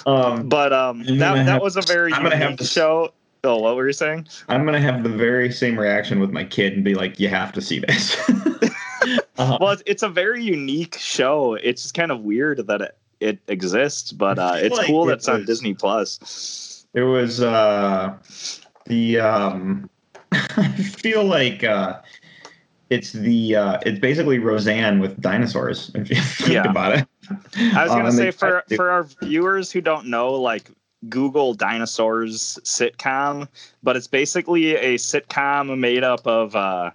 [SPEAKER 6] Um,
[SPEAKER 7] but um, that that was a very
[SPEAKER 6] I'm gonna have to-
[SPEAKER 7] show. Oh, what were you saying?
[SPEAKER 6] I'm gonna have the very same reaction with my kid and be like, "You have to see this." Uh,
[SPEAKER 7] Well, it's, a very unique show. It's just kind of weird that it, it exists, but uh, it's
[SPEAKER 6] Like,
[SPEAKER 7] cool
[SPEAKER 6] it
[SPEAKER 7] that it's on Disney Plus.
[SPEAKER 6] it was uh, the um, I feel like uh, it's the uh, it's basically Roseanne with dinosaurs. If you think
[SPEAKER 7] Yeah.
[SPEAKER 6] about it.
[SPEAKER 7] I was
[SPEAKER 6] Um,
[SPEAKER 7] gonna
[SPEAKER 6] they
[SPEAKER 7] say for for our viewers who don't know, like Google dinosaurs sitcom, but it's basically a sitcom made up of uh,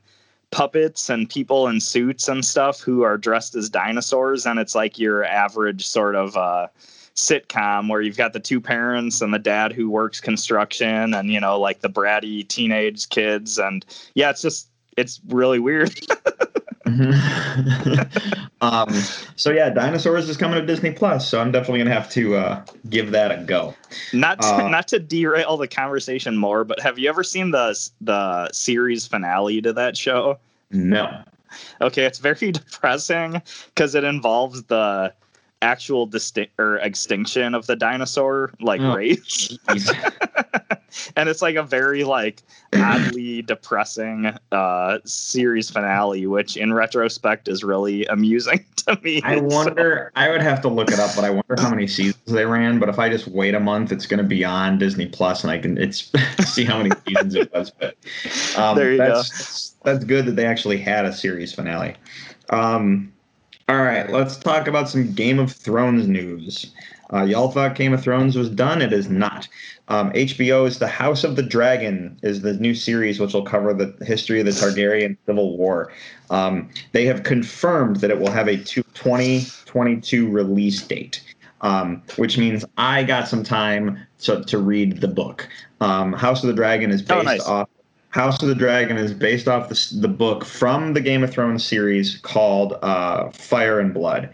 [SPEAKER 7] puppets and people in suits and stuff who are dressed as dinosaurs, and it's like your average sort of uh, sitcom where you've got the two parents and the dad who works construction, and you know like the bratty teenage kids, and yeah, it's just it's really weird.
[SPEAKER 6] um, so yeah, dinosaurs is coming to Disney Plus, so I'm definitely gonna have to uh, give that a go.
[SPEAKER 7] not to,
[SPEAKER 6] Uh,
[SPEAKER 7] not to derail the conversation more, but have you ever seen the the series finale to that show?
[SPEAKER 6] No.
[SPEAKER 7] Okay, it's very depressing because it involves the actual distinct or extinction of the dinosaur like
[SPEAKER 6] Oh.
[SPEAKER 7] race. And it's like a very like oddly depressing uh series finale which in retrospect is really amusing to me
[SPEAKER 6] I
[SPEAKER 7] So-
[SPEAKER 6] wonder. I would have to look it up, but I wonder how many seasons they ran. But if I just wait a month, it's going to be on Disney Plus, and I can it's see how many seasons it was. But um,
[SPEAKER 7] There you
[SPEAKER 6] that's, that's that's good that they actually had a series finale. Um, all right, let's talk about some Game of Thrones news. Uh, y'all thought Game of Thrones was done. It is not. Um, HBO's The House of the Dragon is the new series which will cover the history of the Targaryen Civil War. Um, they have confirmed that it will have a 2022 release date, um, which means I got some time to, to read the book. Um, House of the Dragon is
[SPEAKER 7] Oh,
[SPEAKER 6] based
[SPEAKER 7] nice.
[SPEAKER 6] off. House of the Dragon is based off the, the book from the Game of Thrones series called uh, Fire and Blood,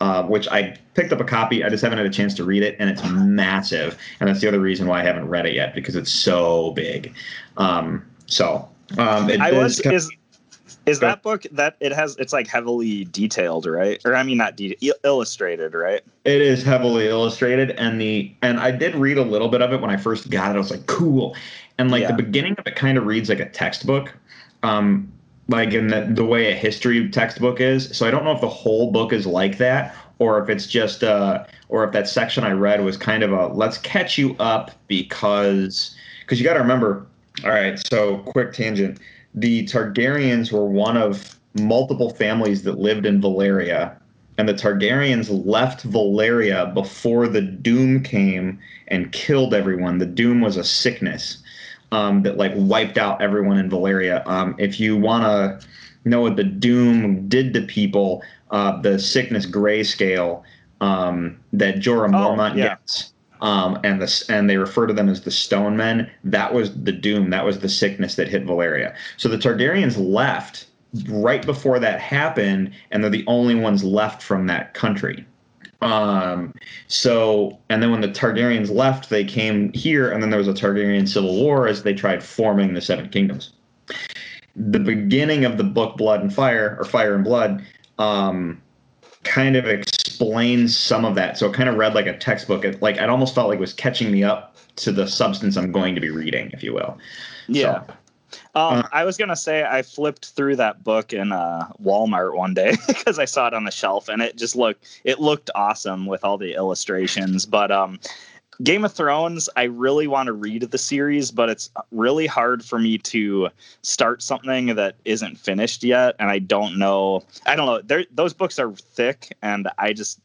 [SPEAKER 6] uh, which I picked up a copy. I just haven't had a chance to read it, and it's massive. And that's the other reason why I haven't read it yet because it's so big. Um, so um, it
[SPEAKER 7] I was
[SPEAKER 6] kind-
[SPEAKER 7] is is that book that it has it's like heavily detailed right or I mean not de- illustrated right
[SPEAKER 6] It is heavily illustrated, and the and I did read a little bit of it when I first got it. I was like, cool, and like
[SPEAKER 7] Yeah.
[SPEAKER 6] the beginning of it kind of reads like a textbook, um, like in the, the way a history textbook is. So I don't know if the whole book is like that, or if it's just uh, or if that section I read was kind of a let's catch you up because because you got to remember. All right, so quick tangent. The Targaryens were one of multiple families that lived in Valyria and the Targaryens left Valyria before the Doom came and killed everyone. The Doom was a sickness um, that like wiped out everyone in Valyria. Um, if you want to know what the Doom did to people, uh, the sickness grayscale um, that Jorah
[SPEAKER 7] Oh,
[SPEAKER 6] Mormont
[SPEAKER 7] yeah.
[SPEAKER 6] gets. Um, and the and they refer to them as the Stone Men. That was the doom. That was the sickness that hit Valyria. So the Targaryens left right before that happened, and they're the only ones left from that country. Um, so, and then when the Targaryens left, they came here, and then there was a Targaryen civil war as they tried forming the Seven Kingdoms. The beginning of the book Blood and Fire, or Fire and Blood, um, kind of explains some of that. So it kind of read like a textbook. It, like it almost felt like it was catching me up to the substance I'm going to be reading, if you will.
[SPEAKER 7] yeah um,
[SPEAKER 6] Uh,
[SPEAKER 7] I was gonna say I flipped through that book in uh, Walmart one day because I saw it on the shelf and it just looked it looked awesome with all the illustrations. But um, Game of Thrones, I really want to read the series, but it's really hard for me to start something that isn't finished yet, and I don't know. I don't know. Those books are thick, and I just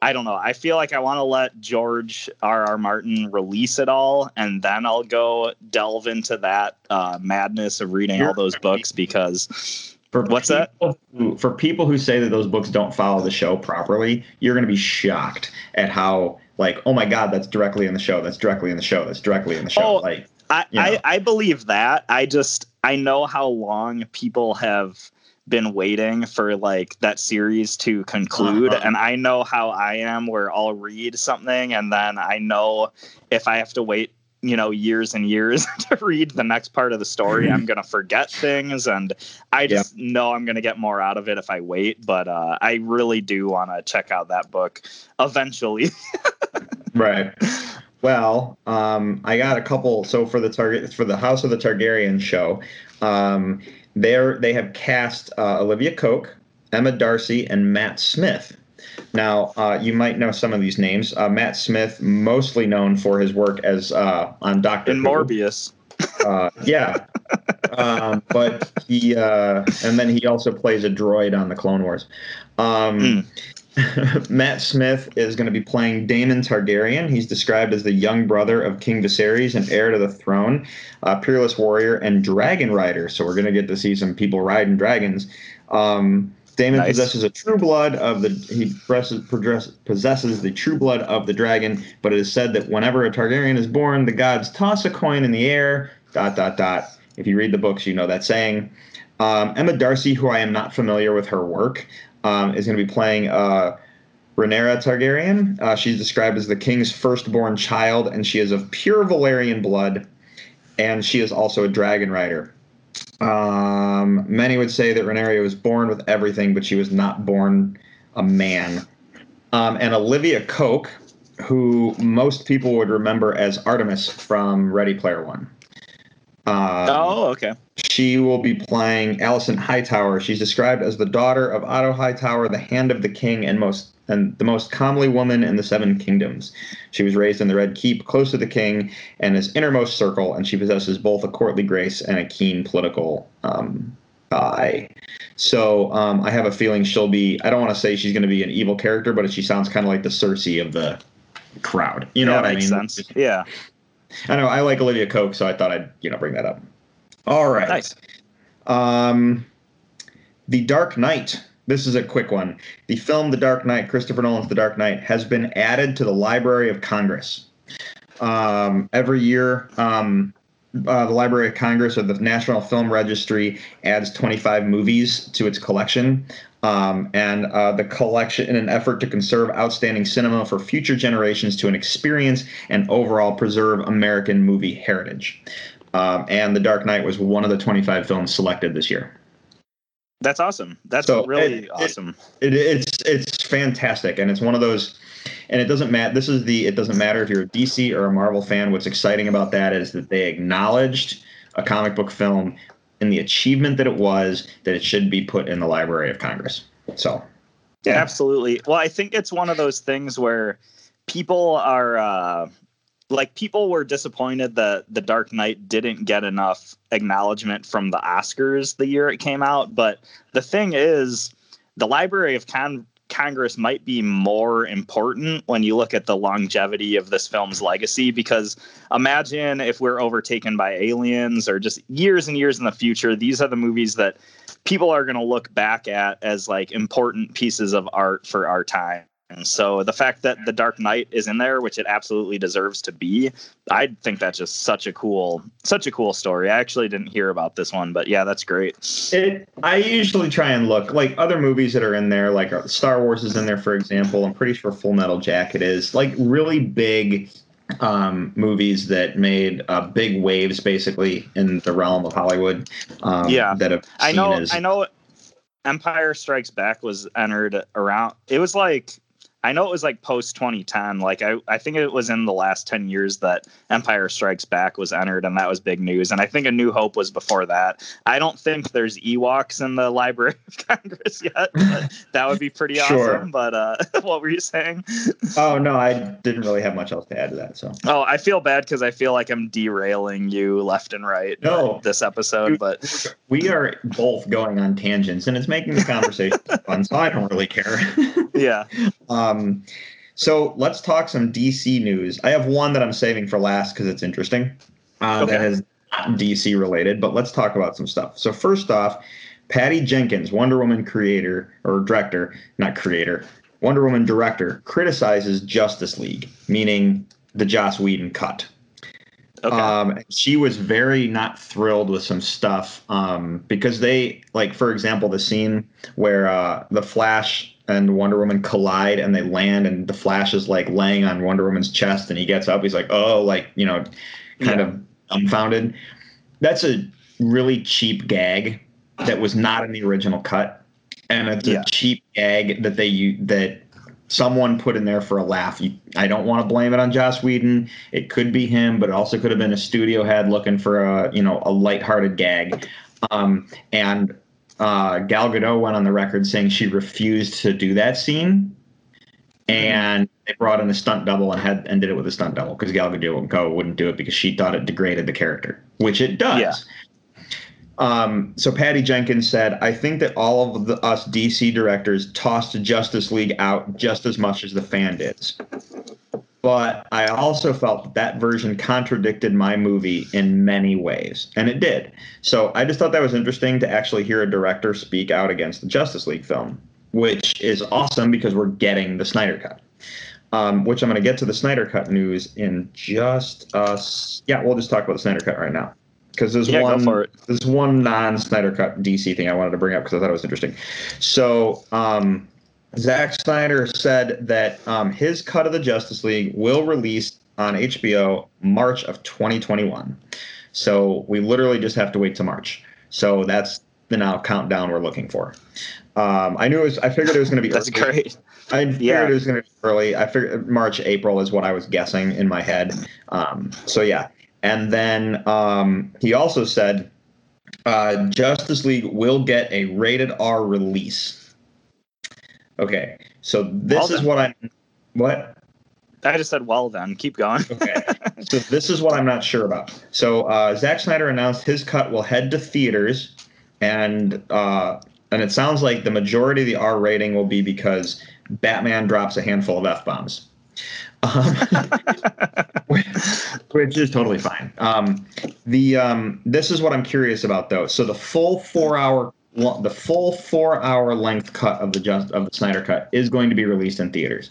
[SPEAKER 7] I don't know. I feel like I want to let George R. R. Martin release it all, and then I'll go delve into that uh, madness of reading all those books because
[SPEAKER 6] For
[SPEAKER 7] What's that?
[SPEAKER 6] people Who, for people who say that those books don't follow the show properly, you're going to be shocked at how like, oh my god, that's directly in the show. That's directly in the show. That's directly in the show.
[SPEAKER 7] Oh,
[SPEAKER 6] like,
[SPEAKER 7] I,
[SPEAKER 6] you know.
[SPEAKER 7] I, I believe that. I just I know how long people have been waiting for like that series to conclude
[SPEAKER 6] Uh-huh.
[SPEAKER 7] and I know how I am where I'll read something and then I know if I have to wait you know years and years to read the next part of the story I'm going to forget things and I just know I'm going to get more out of it if I wait but uh, I really do want to check out that book eventually
[SPEAKER 6] Right. Well, um, I got a couple. So for the target for the House of the Targaryen show, um, there they have cast uh, Olivia Koch, Emma Darcy, and Matt Smith. Now, uh, you might know some of these names. Uh, Matt Smith, mostly known for his work as uh, on Doctor
[SPEAKER 7] in Morbius
[SPEAKER 6] Uh, yeah. um, but he, uh, and then he also plays a droid on the Clone Wars. Um, Matt Smith is going to be playing Daemon Targaryen. He's described as the young brother of King Viserys and heir to the throne, uh, peerless warrior, and dragon rider. So we're going to get to see some people riding dragons. Um, Daemon
[SPEAKER 7] Nice.
[SPEAKER 6] possesses a true blood of the he possesses, possesses the true blood of the dragon, but it is said that whenever a Targaryen is born, the gods toss a coin in the air. Dot dot dot. If you read the books, you know that saying. Um, Emma Darcy, who I am not familiar with her work, um, is going to be playing uh, Rhaenyra Targaryen. Uh, she's described as the king's firstborn child, and she is of pure Valyrian blood, and she is also a dragon rider. Um, many would say that Rhaenyra was born with everything, but she was not born a man. Um, and Olivia Koch, who most people would remember as Artemis from Ready Player One. Um,
[SPEAKER 7] oh, okay.
[SPEAKER 6] She will be playing Allison Hightower. She's described as the daughter of Otto Hightower, the Hand of the King, and most and the most comely woman in the Seven Kingdoms. She was raised in the Red Keep, close to the king and his innermost circle, and she possesses both a courtly grace and a keen political um, eye. So um, I have a feeling she'll be. I don't want to say she's going to be an evil character, but she sounds kind of like the Cersei of the crowd. You know
[SPEAKER 7] yeah,
[SPEAKER 6] what I mean?
[SPEAKER 7] sense. Yeah.
[SPEAKER 6] I know I like Olivia Coke, so I thought I'd you know bring that up. All right.
[SPEAKER 7] Nice.
[SPEAKER 6] Um, The Dark Knight. This is a quick one. The film The Dark Knight, Christopher Nolan's The Dark Knight, has been added to the Library of Congress. Um, every year, um, uh, the Library of Congress or the National Film Registry adds 25 movies to its collection. Um, and uh, the collection, in an effort to conserve outstanding cinema for future generations to an experience and overall preserve American movie heritage. Um, and The Dark Knight was one of the 25 films selected this year.
[SPEAKER 7] That's awesome. That's
[SPEAKER 6] So,
[SPEAKER 7] really
[SPEAKER 6] it- it-
[SPEAKER 7] awesome.
[SPEAKER 6] It, it's it's fantastic, and it's one of those. And it doesn't matter. This is the. It doesn't matter if you're a DC or a Marvel fan. What's exciting about that is that they acknowledged a comic book film and the achievement that it was that it should be put in the Library of Congress. So, yeah,
[SPEAKER 7] Absolutely. Well, I think it's one of those things where people are uh, like people were disappointed that The Dark Knight didn't get enough acknowledgement from the Oscars the year it came out. But the thing is, the Library of Con- Congress might be more important when you look at the longevity of this film's legacy. Because imagine if we're overtaken by aliens or just years and years in the future, these are the movies that people are going to look back at as like important pieces of art for our time. And so the fact that The Dark Knight is in there, which it absolutely deserves to be, I think that's just such a cool, such a cool story. I actually didn't hear about this one, but yeah, that's great.
[SPEAKER 6] It, I usually try and look like other movies that are in there, like uh, Star Wars is in there, for example. I'm pretty sure Full Metal Jacket is like really big um, movies that made uh, big waves, basically in the realm of Hollywood. Um,
[SPEAKER 7] Yeah.
[SPEAKER 6] that have
[SPEAKER 7] I know,
[SPEAKER 6] as
[SPEAKER 7] I know. Empire Strikes Back was entered around. It was like I know it was like post 2010. Like I, I think it was in the last 10 years that Empire Strikes Back was entered, and that was big news. And I think A New Hope was before that. I don't think there's Ewoks in the Library of Congress yet. But that would be pretty
[SPEAKER 6] Sure.
[SPEAKER 7] awesome. But uh, what were you saying?
[SPEAKER 6] Oh no, I didn't really have much else to add to that. So
[SPEAKER 7] Oh, I feel bad because I feel like I'm derailing you left and right
[SPEAKER 6] No.
[SPEAKER 7] this episode. But
[SPEAKER 6] we are both going on tangents, and it's making the conversation fun. So I don't really care.
[SPEAKER 7] yeah,
[SPEAKER 6] um, so let's talk some DC news. I have one that I'm saving for last because it's interesting. Uh,
[SPEAKER 7] Okay.
[SPEAKER 6] That is DC related, but let's talk about some stuff. So first off, Patty Jenkins, Wonder Woman creator or director, not creator, Wonder Woman director, criticizes Justice League, meaning the Joss Whedon cut.
[SPEAKER 7] okay,
[SPEAKER 6] Um, she was very not thrilled with some stuff um, because they, like, for example, the scene where uh, the Flash and Wonder Woman collide and they land, and the Flash is like laying on Wonder Woman's chest, and he gets up. He's like, "Oh, like you know, kind of dumbfounded." That's a really cheap gag that was not in the original cut, and it's
[SPEAKER 7] Yeah.
[SPEAKER 6] a cheap gag that they that someone put in there for a laugh. You, I don't want to blame it on Joss Whedon. It could be him, but it also could have been a studio head looking for a you know a lighthearted gag. Um, and uh, Gal Gadot went on the record saying she refused to do that scene, and they brought in a stunt double and had and did it with a stunt double because Gal Gadot wouldn't do it because she thought it degraded the character, which it does.
[SPEAKER 7] Yeah.
[SPEAKER 6] Um, so Patty Jenkins said, "I think that all of the, us DC directors tossed Justice League out just as much as the fan did, but I also felt that, that version contradicted my movie in many ways, and it did. So I just thought that was interesting to actually hear a director speak out against the Justice League film, which is awesome because we're getting the Snyder cut." Um, which I'm going to get to the Snyder Cut news in just us. Yeah, we'll just talk about the Snyder Cut right now because there's
[SPEAKER 7] Yeah,
[SPEAKER 6] one there's one non Snyder Cut DC thing I wanted to bring up because I thought it was interesting. So um, Zack Snyder said that um, his cut of the Justice League will release on HBO March of 2021. So we literally just have to wait to March. So that's the now countdown we're looking for. Um, I knew it was. I figured it was going to be.
[SPEAKER 7] That's
[SPEAKER 6] early.
[SPEAKER 7] great.
[SPEAKER 6] I figured
[SPEAKER 7] Yeah.
[SPEAKER 6] it was going to be early. I figured March, April is what I was guessing in my head. Um, so yeah, and then um, he also said uh, Justice League will get a rated R release. Okay, so this
[SPEAKER 7] Well
[SPEAKER 6] is
[SPEAKER 7] then.
[SPEAKER 6] what I'm. what
[SPEAKER 7] I just said, well, then keep going.
[SPEAKER 6] Okay. so this is what I'm not sure about. So uh, Zack Snyder announced his cut will head to theaters, and uh, and it sounds like the majority of the R rating will be because Batman drops a handful of f bombs, um, which is totally fine. Um, the um, this is what I'm curious about though. So the full four hour the full four hour length cut of the just of the Snyder cut is going to be released in theaters.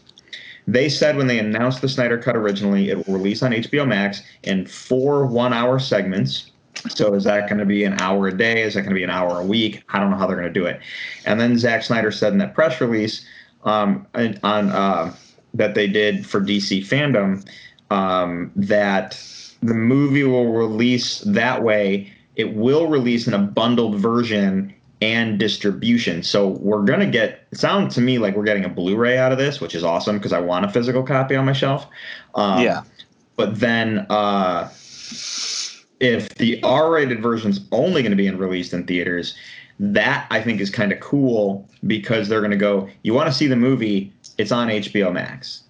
[SPEAKER 6] They said when they announced the Snyder Cut originally, it will release on HBO Max in four one hour segments. So is that going to be an hour a day? Is that going to be an hour a week? I don't know how they're going to do it. And then Zack Snyder said in that press release um, on uh, that they did for DC fandom um, that the movie will release that way. It will release in a bundled version and distribution. So we're gonna get. It sounds to me like we're getting a Blu-ray out of this, which is awesome because I want a physical copy on my shelf. Um,
[SPEAKER 7] yeah.
[SPEAKER 6] But then, uh, if the R-rated version's only going to be in, released in theaters, that I think is kind of cool because they're going to go. You want to see the movie? It's on HBO Max.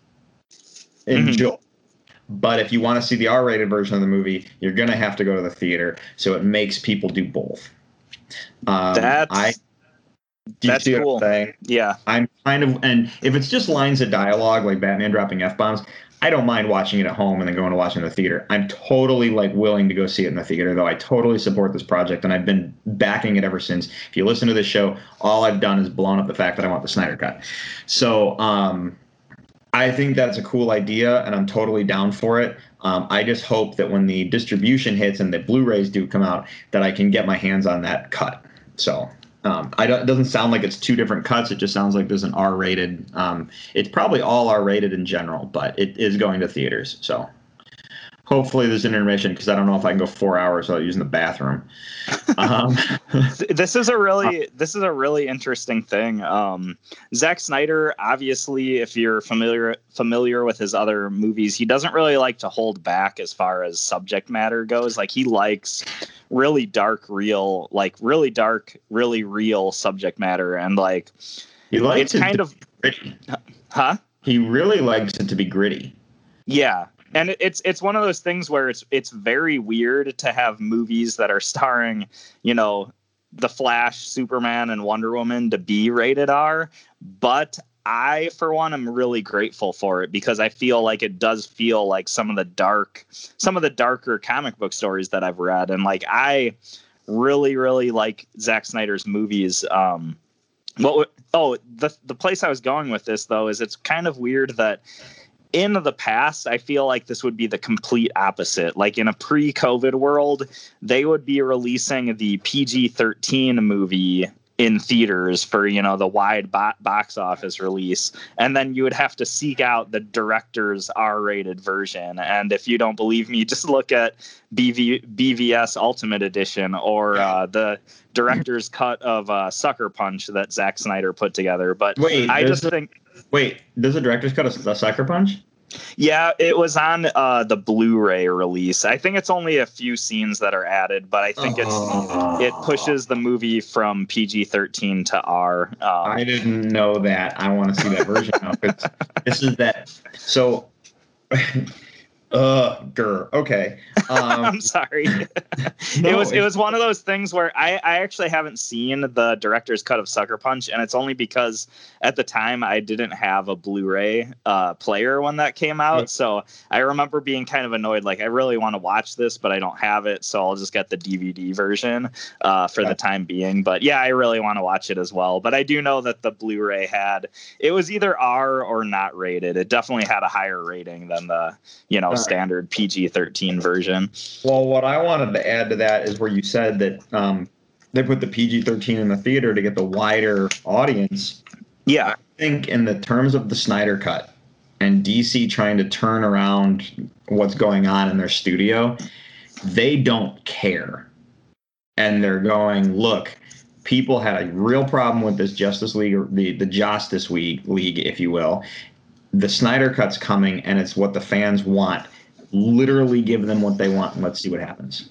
[SPEAKER 6] Enjoy. But if you want to see the R-rated version of the movie, you're going to have to go to the theater. So it makes people do both. Um,
[SPEAKER 7] That's
[SPEAKER 6] I,
[SPEAKER 7] that's
[SPEAKER 6] see what I'm
[SPEAKER 7] cool. yeah.
[SPEAKER 6] I'm kind of, and if it's just lines of dialogue like Batman dropping f bombs, I don't mind watching it at home and then going to watch it in the theater. I'm totally like willing to go see it in the theater, though. I totally support this project, and I've been backing it ever since. If you listen to this show, all I've done is blown up the fact that I want the Snyder cut. So, um, I think that's a cool idea, and I'm totally down for it. Um, I just hope that when the distribution hits and the Blu-rays do come out, that I can get my hands on that cut. So um, I don't, it doesn't sound like it's two different cuts. It just sounds like there's an R-rated. Um, it's probably all R-rated in general, but it is going to theaters. So hopefully there's an intermission because I don't know if I can go four hours without using the bathroom. Um,
[SPEAKER 7] this is a really this is a really interesting thing. Um, Zack Snyder, obviously, if you're familiar familiar with his other movies, he doesn't really like to hold back as far as subject matter goes. Like he likes really dark, real, like really dark, really real subject matter, and like
[SPEAKER 6] he likes
[SPEAKER 7] it's
[SPEAKER 6] it
[SPEAKER 7] kind
[SPEAKER 6] to
[SPEAKER 7] of
[SPEAKER 6] be gritty.
[SPEAKER 7] huh.
[SPEAKER 6] He really likes it to be gritty.
[SPEAKER 7] Yeah. And it's it's one of those things where it's it's very weird to have movies that are starring, you know, the Flash, Superman, and Wonder Woman to be rated R. But I, for one, am really grateful for it because I feel like it does feel like some of the dark, some of the darker comic book stories that I've read, and like I really, really like Zack Snyder's movies. Um, what? Oh, the the place I was going with this though is it's kind of weird that in the past, I feel like this would be the complete opposite. Like in a pre COVID world, they would be releasing the PG 13 movie in theaters for, you know, the wide bo- box office release. And then you would have to seek out the director's R rated version. And if you don't believe me, just look at BV- BVS Ultimate Edition or uh, the director's cut of uh, Sucker Punch that Zack Snyder put together. But
[SPEAKER 6] Wait,
[SPEAKER 7] I just think.
[SPEAKER 6] Wait, does the director's cut a, a sucker punch?
[SPEAKER 7] Yeah, it was on uh, the Blu-ray release. I think it's only a few scenes that are added, but I think it's it pushes the movie from PG-13 to R. Um,
[SPEAKER 6] I didn't know that. I want to see that version now. 'cause This is that. So, uh, grr. Okay. Um,
[SPEAKER 7] I'm sorry.
[SPEAKER 6] no,
[SPEAKER 7] it was it was one of those things where I, I actually haven't seen the director's cut of Sucker Punch, and it's only because at the time I didn't have a Blu-ray uh, player when that came out. So I remember being kind of annoyed, like I really want to watch this, but I don't have it, so I'll just get the DVD version uh, for
[SPEAKER 6] Yeah.
[SPEAKER 7] the time being. But yeah, I really want to watch it as well. But I do know that the Blu-ray had it was either R or not rated. It definitely had a higher rating than the you know
[SPEAKER 6] right.
[SPEAKER 7] standard PG-13 version.
[SPEAKER 6] Well, what I wanted to add to that is where you said that um, they put the PG 13 in the theater to get the wider audience.
[SPEAKER 7] Yeah.
[SPEAKER 6] I think, in the terms of the Snyder Cut and DC trying to turn around what's going on in their studio, they don't care. And they're going, look, people had a real problem with this Justice League, or the the Justice League, league, if you will. The Snyder Cut's coming, and it's what the fans want. Literally, give them what they want, and let's see what happens.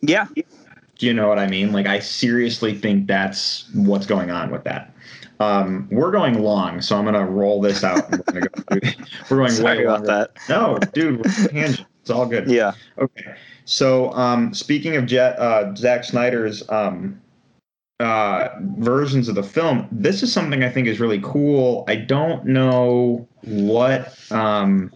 [SPEAKER 7] Yeah.
[SPEAKER 6] Do you know what I mean? Like, I seriously think that's what's going on with that. Um, we're going long, so I'm gonna roll this out. We're, gonna go through, we're going
[SPEAKER 7] Sorry
[SPEAKER 6] way
[SPEAKER 7] about
[SPEAKER 6] longer.
[SPEAKER 7] that.
[SPEAKER 6] No, dude, we're. It's all good.
[SPEAKER 7] Yeah.
[SPEAKER 6] Okay. So, um, speaking of Jet, uh, Zack Snyder's um, uh, versions of the film, this is something I think is really cool. I don't know what, um,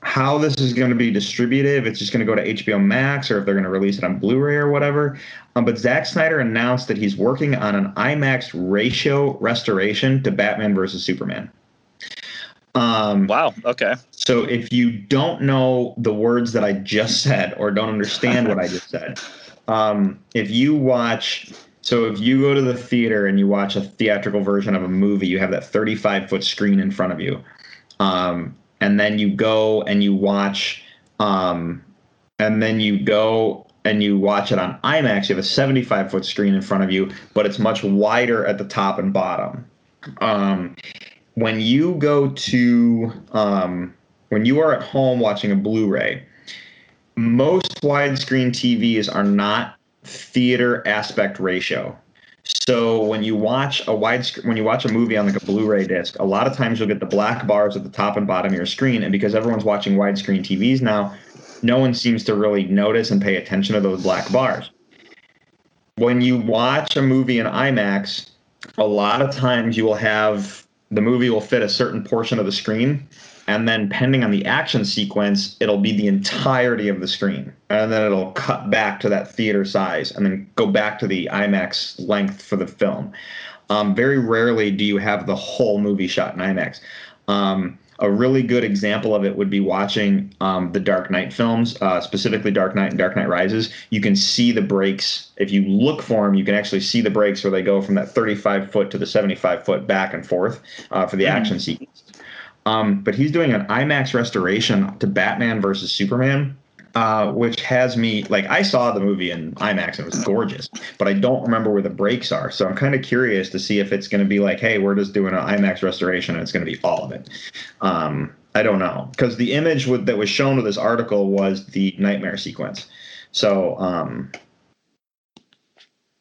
[SPEAKER 6] how this is going to be distributed. If it's just going to go to HBO Max or if they're going to release it on Blu-ray or whatever. Um, but Zack Snyder announced that he's working on an IMAX ratio restoration to Batman versus Superman. Um,
[SPEAKER 7] Wow. Okay.
[SPEAKER 6] so if you don't know the words that I just said or don't understand what I just said, um, if you watch, so if you go to the theater and you watch a theatrical version of a movie, you have that 35 foot screen in front of you. Um, and then you go and you watch, um, and then you go and you watch it on IMAX, you have a 75 foot screen in front of you, but it's much wider at the top and bottom. Um, when you go to um, when you are at home watching a Blu-ray, most widescreen TVs are not theater aspect ratio. So when you watch a wide when you watch a movie on like a Blu-ray disc, a lot of times you'll get the black bars at the top and bottom of your screen, and because everyone's watching widescreen TVs now, no one seems to really notice and pay attention to those black bars. When you watch a movie in IMAX, a lot of times you will have the movie will fit a certain portion of the screen and then depending on the action sequence it'll be the entirety of the screen and then it'll cut back to that theater size and then go back to the imax length for the film um, very rarely do you have the whole movie shot in imax um, a really good example of it would be watching um, the Dark Knight films, uh, specifically Dark Knight and Dark Knight Rises. You can see the breaks. If you look for them, you can actually see the breaks where they go from that 35 foot to the 75 foot back and forth uh, for the action sequence. Um, but he's doing an IMAX restoration to Batman versus Superman, uh, which has me like I saw the movie in IMAX and it was gorgeous, but I don't remember where the breaks are. So I'm kind of curious to see if it's going to be like, hey, we're just doing an IMAX restoration and it's going to be all of it. Um, I don't know because the image with, that was shown with this article was the nightmare sequence. So um,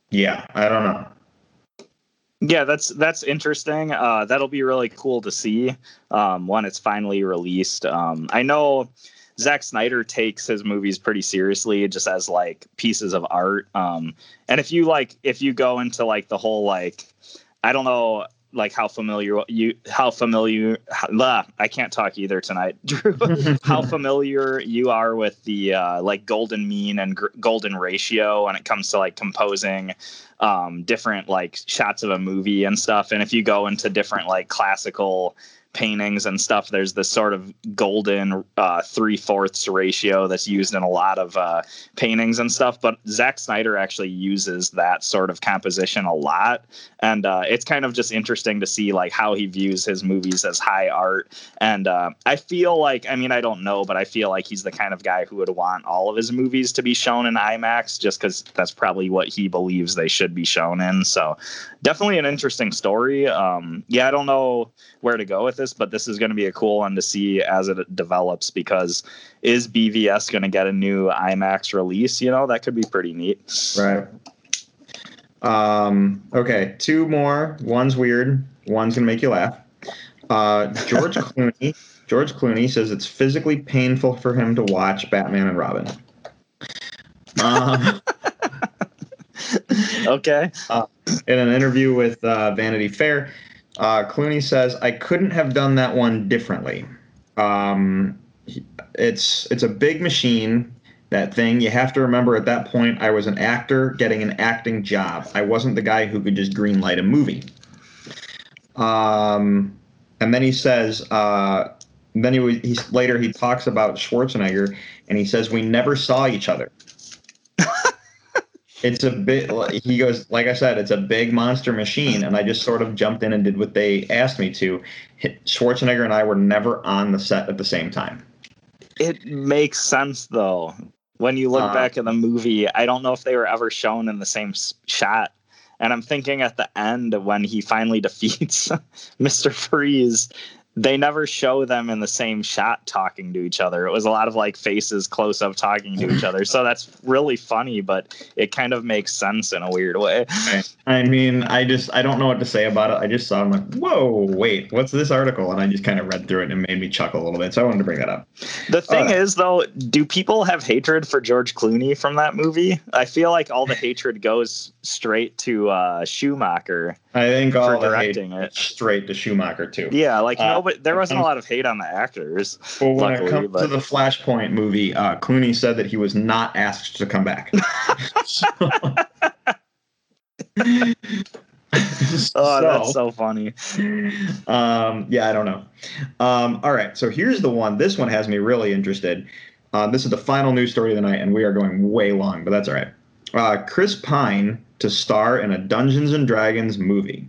[SPEAKER 6] yeah, I don't know.
[SPEAKER 7] Yeah, that's that's interesting. Uh, that'll be really cool to see um, when it's finally released. Um, I know Zack Snyder takes his movies pretty seriously, just as like pieces of art. Um, and if you like, if you go into like the whole like, I don't know, like how familiar you, how familiar, blah, I can't talk either tonight, Drew. how familiar you are with the uh, like golden mean and gr- golden ratio when it comes to like composing um, different like shots of a movie and stuff. And if you go into different like classical paintings and stuff, there's this sort of golden uh, three fourths ratio that's used in a lot of uh, paintings and stuff. But Zack Snyder actually uses that sort of composition a lot, and uh, it's kind of just interesting to see like how he views his movies as high art. And uh, I feel like, I mean, I don't know, but I feel like he's the kind of guy who would want all of his movies to be shown in IMAX, just because that's probably what he believes they should be shown in. So definitely an interesting story. Um, yeah, I don't know where to go with but this is going to be a cool one to see as it develops because is BVS going to get a new IMAX release? You know, that could be pretty neat.
[SPEAKER 6] Right. Um, okay, two more. One's weird. One's gonna make you laugh. Uh, George Clooney. George Clooney says it's physically painful for him to watch Batman and Robin. Um,
[SPEAKER 7] Okay.
[SPEAKER 6] in an interview with uh, Vanity Fair, uh, Clooney says, "I couldn't have done that one differently. Um, it's it's a big machine. That thing. You have to remember at that point, I was an actor getting an acting job. I wasn't the guy who could just greenlight a movie." Um, and then he says, uh, then he, he's later he talks about Schwarzenegger, and he says, "We never saw each other." It's a bit like- he goes like i said it's a big monster machine and i just sort of jumped in and did what they asked me to schwarzenegger and i were never on the set at the same time
[SPEAKER 7] It makes sense though. When you look
[SPEAKER 6] Uh,
[SPEAKER 7] back at the movie, I don't know if they were ever shown in the same shot. And I'm thinking at the end when he finally defeats Mr. Freeze, they never show them in the same shot talking to each other. It was a lot of like faces close up talking to each other. So that's really funny, but it kind of makes sense in a weird way.
[SPEAKER 6] I mean, I just I don't know what to say about it. I just saw I'm like, whoa, wait, what's this article? And I just kind of read through it and it made me chuckle a little bit. So I wanted to bring that up.
[SPEAKER 7] The thing
[SPEAKER 6] right.
[SPEAKER 7] is, though, do people have hatred for George Clooney from that movie? I feel like all the hatred goes straight to uh, Schumacher.
[SPEAKER 6] I think all the hate
[SPEAKER 7] directing it.
[SPEAKER 6] straight to Schumacher too.
[SPEAKER 7] Yeah, like
[SPEAKER 6] Uh,
[SPEAKER 7] nobody. There wasn't a lot of hate on the actors.
[SPEAKER 6] Well, when
[SPEAKER 7] luckily,
[SPEAKER 6] it comes
[SPEAKER 7] but-
[SPEAKER 6] to the Flashpoint movie, uh, Clooney said that he was not asked to come back. So-
[SPEAKER 7] Oh, that's so funny.
[SPEAKER 6] um, yeah, I don't know. Um, all right, so here's the one. This one has me really interested. Uh, this is the final news story of the night, and we are going way long, but that's all right. Uh, Chris Pine to star in a Dungeons and Dragons movie.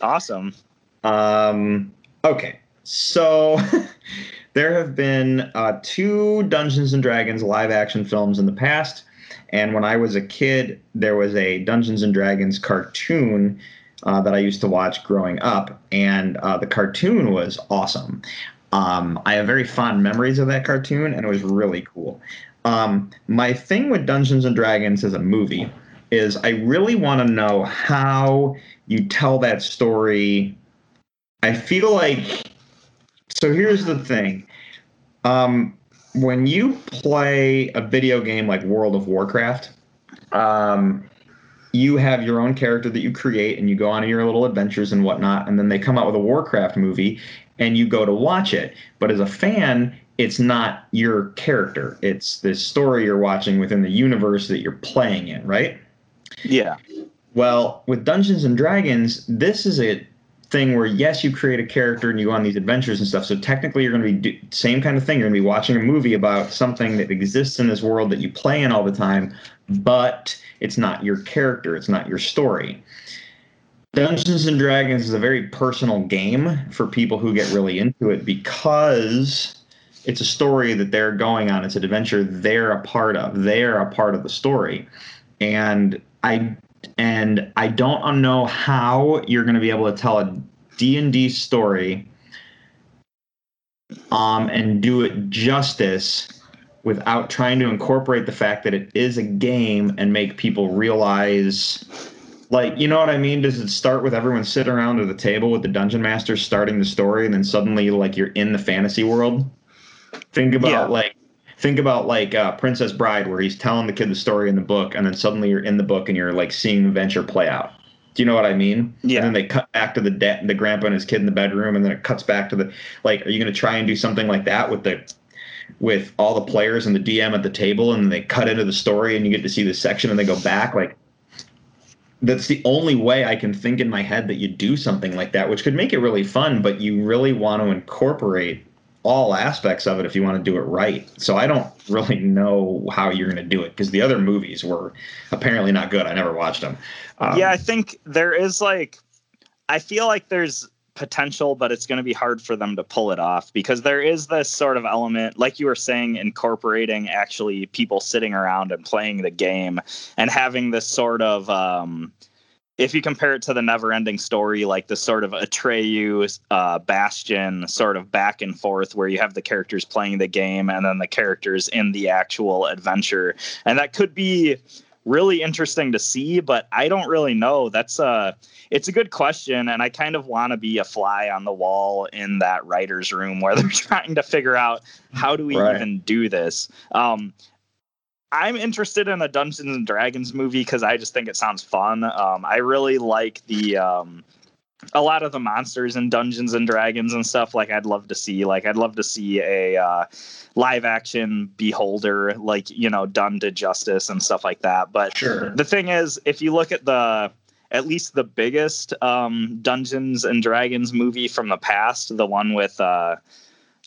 [SPEAKER 7] Awesome.
[SPEAKER 6] Um, okay, so there have been uh, two Dungeons and Dragons live action films in the past, and when I was a kid, there was a Dungeons and Dragons cartoon uh, that I used to watch growing up, and uh, the cartoon was awesome. Um, I have very fond memories of that cartoon, and it was really cool. Um, my thing with Dungeons and Dragons as a movie is I really want to know how you tell that story. I feel like so. Here's the thing: um, when you play a video game like World of Warcraft, um, you have your own character that you create, and you go on your little adventures and whatnot. And then they come out with a Warcraft movie, and you go to watch it. But as a fan, it's not your character; it's this story you're watching within the universe that you're playing in, right?
[SPEAKER 7] Yeah.
[SPEAKER 6] Well, with Dungeons and Dragons, this is a thing where yes, you create a character and you go on these adventures and stuff. So technically, you're going to be do- same kind of thing. You're going to be watching a movie about something that exists in this world that you play in all the time, but it's not your character. It's not your story. Dungeons and Dragons is a very personal game for people who get really into it because it's a story that they're going on. It's an adventure they're a part of. They're a part of the story, and I and I don't know how you're going to be able to tell a D&D story um, and do it justice without trying to incorporate the fact that it is a game and make people realize like you know what i mean does it start with everyone sitting around at the table with the dungeon master starting the story and then suddenly like you're in the fantasy world think about
[SPEAKER 7] Yeah.
[SPEAKER 6] like think about like uh, princess bride where he's telling the kid the story in the book and then suddenly you're in the book and you're like seeing the adventure play out. Do you know what i mean?
[SPEAKER 7] Yeah.
[SPEAKER 6] and then they cut back to the dad the grandpa and his kid in the bedroom and then it cuts back to the like are you going to try and do something like that with the with all the players and the dm at the table and then they cut into the story and you get to see the section and they go back? Like that's the only way I can think in my head that you do something like that, which could make it really fun, but you really want to incorporate all aspects of it if you want to do it right. So I don't really know how you're going to do it because the other movies were apparently not good. I never watched them. Um,
[SPEAKER 7] yeah, I think there is like, I feel like there's potential, but it's going to be hard for them to pull it off because there is this sort of element, like you were saying, incorporating actually people sitting around and playing the game and having this sort of. Um, if you compare it to the never ending story, like the sort of Atreyu, uh, Bastian sort of back and forth, where you have the characters playing the game and then the characters in the actual adventure. And that could be really interesting to see, but I don't really know. That's a it's a good question, and I kind of want to be a fly on the wall in that writers' room where they're trying to figure out how do we
[SPEAKER 6] Right.
[SPEAKER 7] even do this. Um, I'm interested in a Dungeons and Dragons movie because I just think it sounds fun. Um, I really like the um, a lot of the monsters in Dungeons and Dragons and stuff. Like I'd love to see, like I'd love to see a uh, live action Beholder, like you know, done to justice and stuff like that. But
[SPEAKER 6] Sure.
[SPEAKER 7] the thing is, if you look at the at least the biggest um, Dungeons and Dragons movie from the past, the one with uh,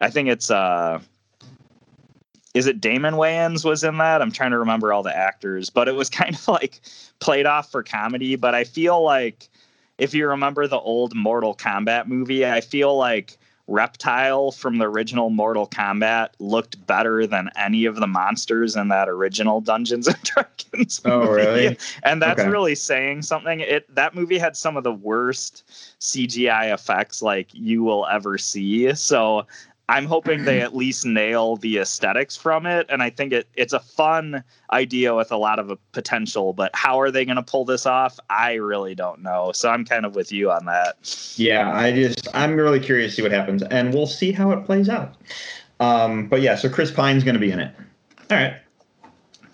[SPEAKER 7] I think it's uh, is it Damon Wayans was in that? I'm trying to remember all the actors, but it was kind of like played off for comedy. But I feel like if you remember the old Mortal Kombat movie, I feel like reptile from the original Mortal Kombat looked better than any of the monsters in that original Dungeons and Dragons.
[SPEAKER 6] Oh, really?
[SPEAKER 7] And that's
[SPEAKER 6] Okay.
[SPEAKER 7] really saying something. It that movie had some of the worst CGI effects like you will ever see. So I'm hoping they at least nail the aesthetics from it, and I think it it's a fun idea with a lot of potential. But how are they going to pull this off? I really don't know. So I'm kind of with you on that.
[SPEAKER 6] Yeah, I just I'm really curious to see what happens, and we'll see how it plays out. Um, but yeah, so Chris Pine's going to be in it. All right.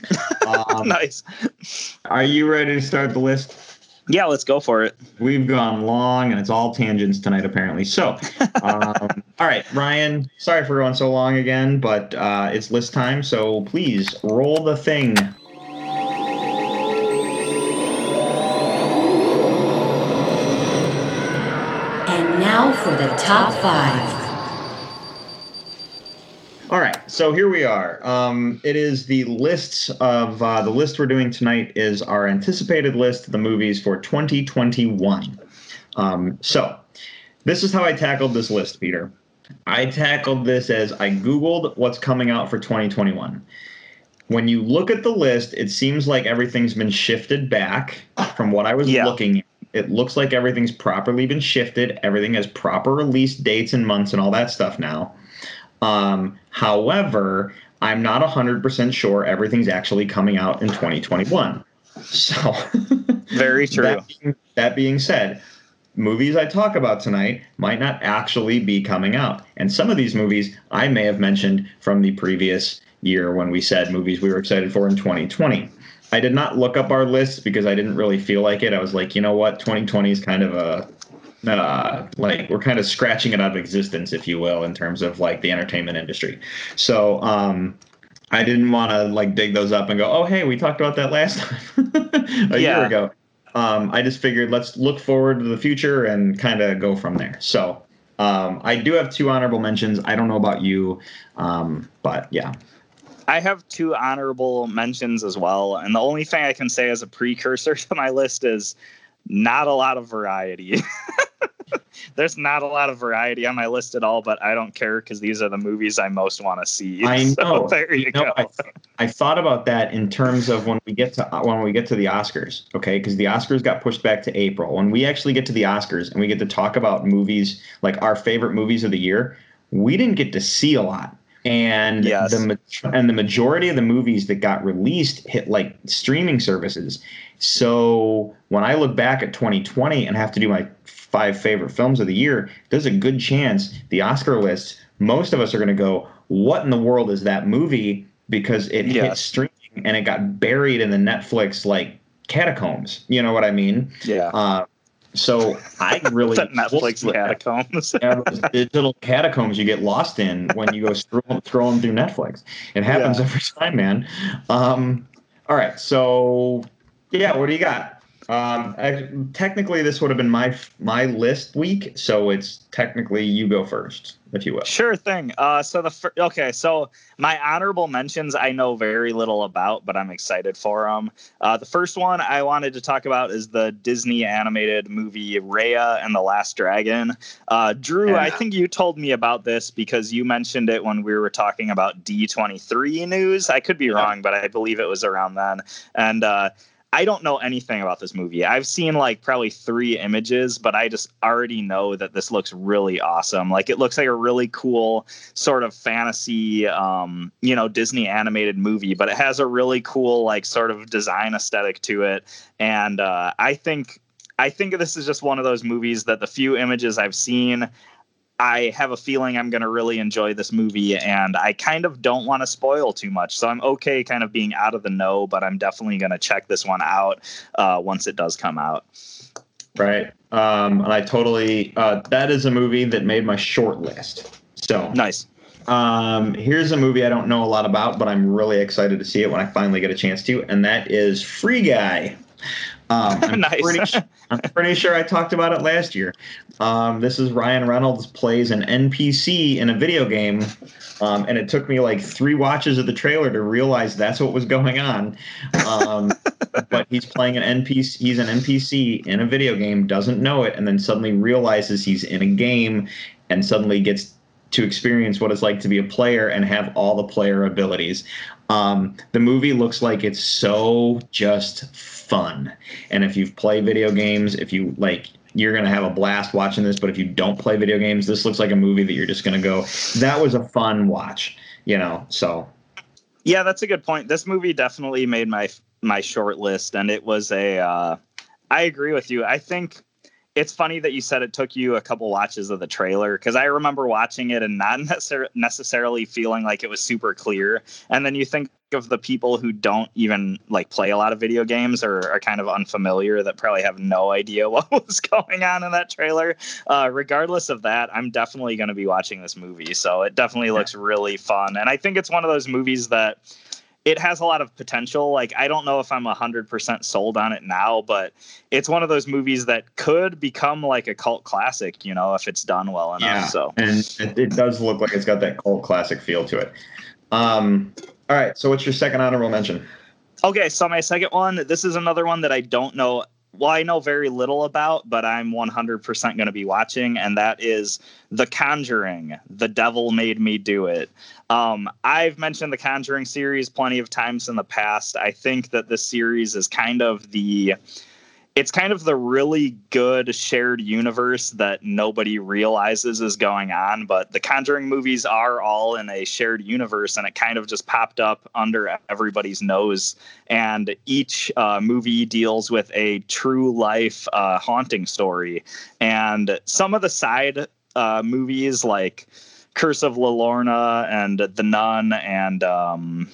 [SPEAKER 6] Um,
[SPEAKER 7] nice.
[SPEAKER 6] are you ready to start the list?
[SPEAKER 7] Yeah, let's go for it.
[SPEAKER 6] We've gone long, and it's all tangents tonight, apparently. So, um, all right, Ryan. Sorry for going so long again, but uh, it's list time. So please roll the thing.
[SPEAKER 8] And now for the top five.
[SPEAKER 6] So here we are. Um, it is the lists of uh, the list we're doing tonight is our anticipated list of the movies for 2021. Um, so this is how I tackled this list, Peter. I tackled this as I Googled what's coming out for 2021. When you look at the list, it seems like everything's been shifted back from what I was
[SPEAKER 7] Yeah.
[SPEAKER 6] looking at. It looks like everything's properly been shifted. Everything has proper release dates and months and all that stuff now. Um, however, I'm not 100% sure everything's actually coming out in 2021. So,
[SPEAKER 7] Very true.
[SPEAKER 6] that being, that being said, movies I talk about tonight might not actually be coming out. And some of these movies I may have mentioned from the previous year when we said movies we were excited for in 2020. I did not look up our list because I didn't really feel like it. I was like, you know what, 2020 is kind of a uh, like we're kind of scratching it out of existence, if you will, in terms of like the entertainment industry. So um, I didn't want to like dig those up and go, oh hey, we talked about that last time a year ago. Um, I just figured let's look forward to the future and kind of go from there. So um, I do have two honorable mentions. I don't know about you, um, but yeah.
[SPEAKER 7] I have two honorable mentions as well. And the only thing I can say as a precursor to my list is not a lot of variety. There's not a lot of variety on my list at all, but I don't care because these are the movies I most want to see.
[SPEAKER 6] I
[SPEAKER 7] So
[SPEAKER 6] know.
[SPEAKER 7] there you
[SPEAKER 6] No,
[SPEAKER 7] go.
[SPEAKER 6] I, I thought about that in terms of when we get to uh, when we get to the Oscars, okay? Because the Oscars got pushed back to April. When we actually get to the Oscars and we get to talk about movies like our favorite movies of the year, we didn't get to see a lot. And
[SPEAKER 7] Yes.
[SPEAKER 6] the and the majority of the movies that got released hit like streaming services. So when I look back at 2020 and have to do my five favorite films of the year, there's a good chance the Oscar list, most of us are going to go, "What in the world is that movie?" Because it hit streaming and it got buried in the Netflix like catacombs. You know what I mean?
[SPEAKER 7] yeah.
[SPEAKER 6] Uh, so I really
[SPEAKER 7] Netflix catacombs.
[SPEAKER 6] yeah, those digital catacombs you get lost in when you go scroll, scrolling through Netflix. It happens
[SPEAKER 7] Yeah.
[SPEAKER 6] every time, man. Um, all right, so yeah, what do you got? Um, I, technically, this would have been my my list week, so it's technically you go first, if you will.
[SPEAKER 7] Sure thing. Uh, so the fir- okay, so my honorable mentions I know very little about, but I'm excited for them. Uh, the first one I wanted to talk about is the Disney animated movie Raya and the Last Dragon. Uh, Drew, I think you told me about this because you mentioned it when we were talking about D23 news. I could be wrong, but I believe it was around then. And uh, I don't know anything about this movie. I've seen like probably three images, but I just already know that this looks really awesome. Like it looks like a really cool sort of fantasy, um, you know, Disney animated movie, but it has a really cool like sort of design aesthetic to it. And uh, I think I think this is just one of those movies that the few images I've seen, I have a feeling I'm going to really enjoy this movie, and I kind of don't want to spoil too much. So I'm okay kind of being out of the know, but I'm definitely going to check this one out uh, once it does come out.
[SPEAKER 6] Right. Um, and I totally uh, that is a movie that made my short list. So
[SPEAKER 7] Nice.
[SPEAKER 6] Um, here's a movie I don't know a lot about, but I'm really excited to see it when I finally get a chance to, and that is Free Guy. Um, I'm,
[SPEAKER 7] Nice.
[SPEAKER 6] pretty, I'm pretty sure I talked about it last year. Um, this is Ryan Reynolds plays an NPC in a video game, um, and it took me like three watches of the trailer to realize that's what was going on. Um, but he's playing an NPC. He's an NPC in a video game, doesn't know it, and then suddenly realizes he's in a game, and suddenly gets to experience what it's like to be a player and have all the player abilities. Um, the movie looks like it's so just fun. And if you've played video games, if you like, you're going to have a blast watching this. But if you don't play video games, this looks like a movie that you're just going to go, that was a fun watch, you know? So.
[SPEAKER 7] Yeah, that's a good point. This movie definitely made my my short list, and it was a. Uh, I agree with you. I think it's funny that you said it took you a couple watches of the trailer because I remember watching it and not necessar- necessarily feeling like it was super clear. And then you think of the people who don't even like play a lot of video games or are kind of unfamiliar that probably have no idea what was going on in that trailer. Uh, regardless of that, I'm definitely going to be watching this movie. So it definitely looks really fun. And I think it's one of those movies that it has a lot of potential. Like I don't know if I'm hundred percent sold on it now, but it's one of those movies that could become like a cult classic, you know, if it's done well enough.
[SPEAKER 6] Yeah,
[SPEAKER 7] so
[SPEAKER 6] and it, it does look like it's got that cult classic feel to it. Um, all right, so what's your second honorable mention?
[SPEAKER 7] Okay, so my second one, this is another one that I don't know well, I know very little about, but I'm 100% going to be watching, and that is The Conjuring. The Devil Made Me Do It. Um, I've mentioned the Conjuring series plenty of times in the past. I think that this series is kind of the it's kind of the really good shared universe that nobody realizes is going on. But the Conjuring movies are all in a shared universe, and it kind of just popped up under everybody's nose. And each uh, movie deals with a true life uh, haunting story. And some of the side uh, movies, like Curse of La Llorona and The Nun and um,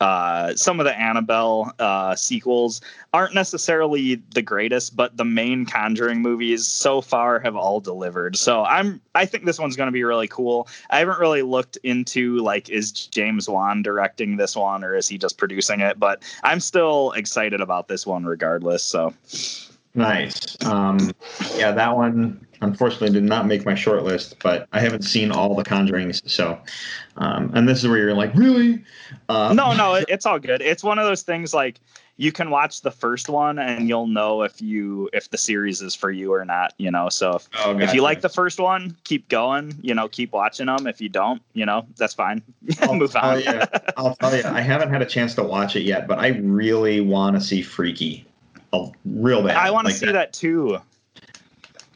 [SPEAKER 7] uh, some of the Annabelle uh, sequels aren't necessarily the greatest, but the main Conjuring movies so far have all delivered. So I'm I think this one's going to be really cool. I haven't really looked into like is James Wan directing this one or is he just producing it, but I'm still excited about this one regardless. So
[SPEAKER 6] nice. Um, yeah, that one unfortunately did not make my short list, but I haven't seen all the Conjurings, so um, and this is where you're like, really?
[SPEAKER 7] Um, no, no, it's all good. It's one of those things like you can watch the first one and you'll know if you if the series is for you or not. You know, so if, oh, gotcha. if you like the first one, keep going. You know, keep watching them. If you don't, you know, that's fine. Move on.
[SPEAKER 6] you, I'll tell you, I haven't had a chance to watch it yet, but I really want to see Freaky. Oh, real bad.
[SPEAKER 7] I want to like see that. that too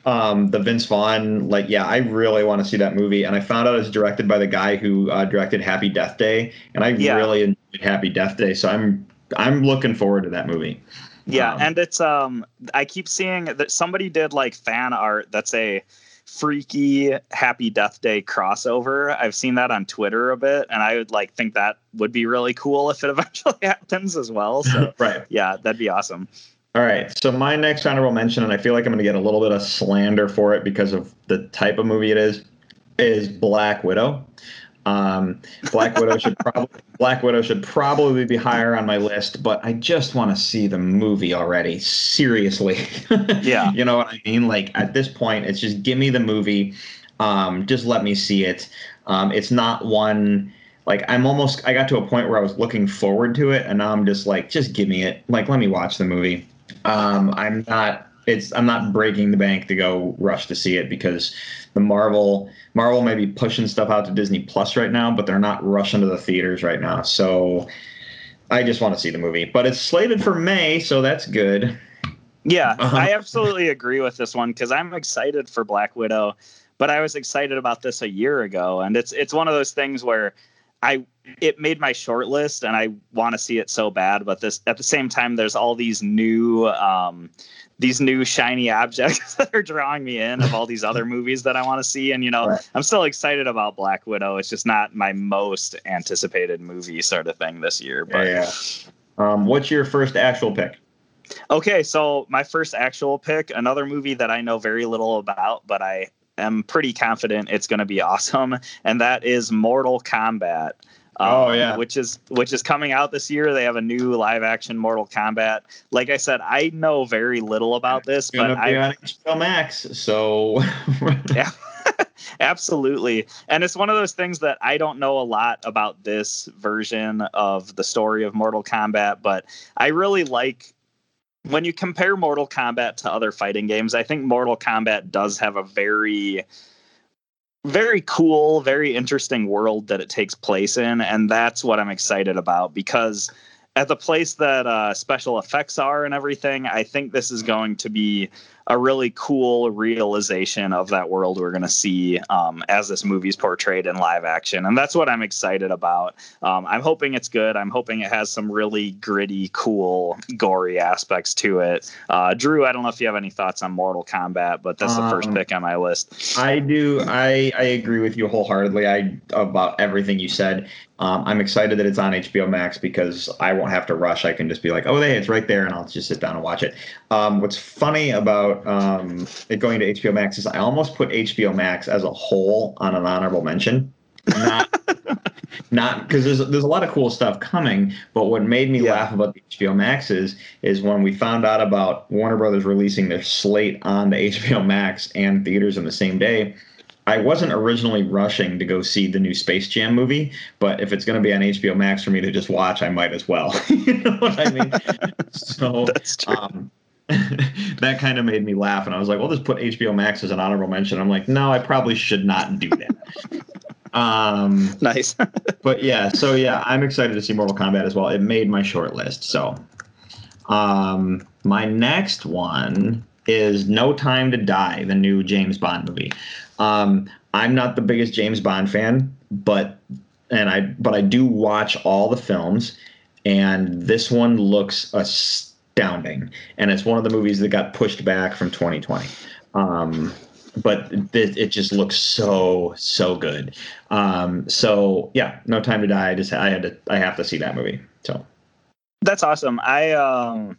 [SPEAKER 6] um, the Vince Vaughn, like, yeah, I really want to see that movie. And I found out it's directed by the guy who uh, directed Happy Death Day, and I yeah. really enjoyed Happy Death Day. So I'm I'm looking forward to that movie.
[SPEAKER 7] Yeah, um, and it's um, I keep seeing that somebody did like fan art that's a freaky Happy Death Day crossover. I've seen that on Twitter a bit, and I would like think that would be really cool if it eventually happens as well. So
[SPEAKER 6] right,
[SPEAKER 7] yeah, that'd be awesome.
[SPEAKER 6] All right. So my next honorable mention, and I feel like I'm going to get a little bit of slander for it because of the type of movie it is, is Black Widow. Um, Black Widow should probably Black Widow should probably be higher on my list, but I just want to see the movie already. Seriously.
[SPEAKER 7] Yeah.
[SPEAKER 6] you know what I mean? Like at this point, it's just give me the movie. Um, just let me see it. Um, it's not one like I'm almost I got to a point where I was looking forward to it, and now I'm just like, just give me it. Like let me watch the movie. Um, I'm not. It's I'm not breaking the bank to go rush to see it because the Marvel Marvel may be pushing stuff out to Disney Plus right now, but they're not rushing to the theaters right now. So I just want to see the movie. But it's slated for May, so that's good.
[SPEAKER 7] Yeah, uh-huh. I absolutely agree with this one because I'm excited for Black Widow, but I was excited about this a year ago, and it's it's one of those things where I it made my short list and I want to see it so bad, but this at the same time there's all these new um, these new shiny objects that are drawing me in of all these other movies that I want to see. And you know, right. I'm still excited about Black Widow. It's just not my most anticipated movie sort of thing this year. But
[SPEAKER 6] yeah. Um, what's your first actual pick?
[SPEAKER 7] Okay, so my first actual pick, another movie that I know very little about, but I am pretty confident it's going to be awesome, and that is Mortal Kombat.
[SPEAKER 6] Um, oh yeah,
[SPEAKER 7] which is which is coming out this year. They have a new live action Mortal Kombat. Like I said, I know very little about this,
[SPEAKER 6] it's but
[SPEAKER 7] I
[SPEAKER 6] on HBO Max, so
[SPEAKER 7] yeah. Absolutely. And it's one of those things that I don't know a lot about this version of the story of Mortal Kombat, but I really like when you compare Mortal Kombat to other fighting games, I think Mortal Kombat does have a very very cool, very interesting world that it takes place in, and that's what I'm excited about because at the place that uh, special effects are and everything, I think this is going to be a really cool realization of that world we're going to see um, as this movie's portrayed in live action. And that's what I'm excited about. Um, I'm hoping it's good. I'm hoping it has some really gritty, cool, gory aspects to it. Uh, Drew, I don't know if you have any thoughts on Mortal Kombat, but that's the first
[SPEAKER 6] Um,
[SPEAKER 7] pick on my list.
[SPEAKER 6] I do. I I agree with you wholeheartedly. I about everything you said. Um, I'm excited that it's on HBO Max because I won't have to rush. I can just be like, oh, hey, it's right there, and I'll just sit down and watch it. Um, what's funny about um, it going to HBO Max is I almost put HBO Max as a whole on an honorable mention. Not, not because there's there's a lot of cool stuff coming. But what made me
[SPEAKER 7] Yeah.
[SPEAKER 6] laugh about the HBO Max is is when we found out about Warner Brothers releasing their slate on the HBO Max and theaters in the same day. I wasn't originally rushing to go see the new Space Jam movie, but if it's going to be on HBO Max for me to just watch, I might as well. you know what I mean? So
[SPEAKER 7] That's true.
[SPEAKER 6] um, that kind of made me laugh, and I was like, "Well, just put HBO Max as an honorable mention." I'm like, "No, I probably should not do that." um,
[SPEAKER 7] nice.
[SPEAKER 6] but yeah, so yeah, I'm excited to see Mortal Kombat as well. It made my short list. So, um, my next one is No Time to Die, the new James Bond movie. Um, I'm not the biggest James Bond fan, but and I but I do watch all the films, and this one looks astounding, and it's one of the movies that got pushed back from 2020. Um, but it, it just looks so so good. Um, so yeah, No Time to Die. I just I had to I have to see that movie. So
[SPEAKER 7] That's awesome. I um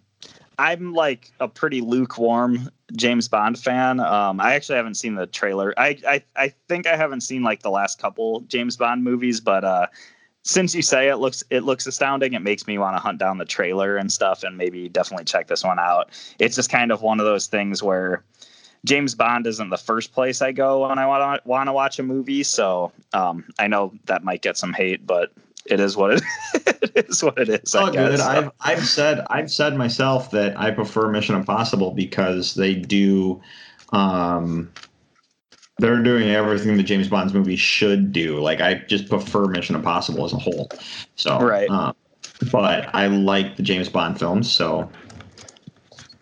[SPEAKER 7] I'm like a pretty lukewarm James Bond fan. Um I actually haven't seen the trailer. I I I think I haven't seen like the last couple James Bond movies, but uh since you say it looks it looks astounding, it makes me want to hunt down the trailer and stuff and maybe definitely check this one out. It's just kind of one of those things where James Bond isn't the first place I go when I want to want to watch a movie, so um, I know that might get some hate, but it is what it, it is. What it is. I
[SPEAKER 6] Oh, good.
[SPEAKER 7] guess.
[SPEAKER 6] I've I've said I've said myself that I prefer Mission Impossible because they do, um, they're doing everything that James Bond's movie should do. Like I just prefer Mission Impossible as a whole. So
[SPEAKER 7] Right.
[SPEAKER 6] um, but I like the James Bond films. So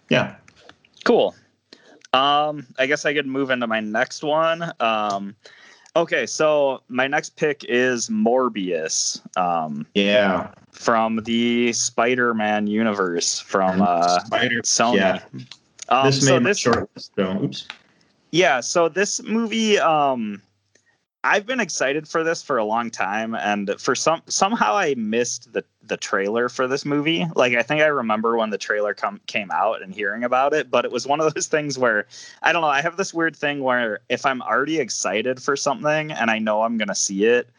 [SPEAKER 6] yeah.
[SPEAKER 7] Cool. Um, I guess I could move into my next one. Um, okay, so my next pick is Morbius. Um,
[SPEAKER 6] Yeah.
[SPEAKER 7] from the Spider-Man universe from uh,
[SPEAKER 6] Spider.
[SPEAKER 7] Sony.
[SPEAKER 6] Yeah.
[SPEAKER 7] Um,
[SPEAKER 6] this
[SPEAKER 7] so
[SPEAKER 6] made my
[SPEAKER 7] this,
[SPEAKER 6] short. Oops.
[SPEAKER 7] yeah, so this movie, um, I've been excited for this for a long time, and for some somehow I missed the the trailer for this movie. Like I think I remember when the trailer come came out and hearing about it, but it was one of those things where I don't know. I have this weird thing where if I'm already excited for something and I know I'm gonna see it,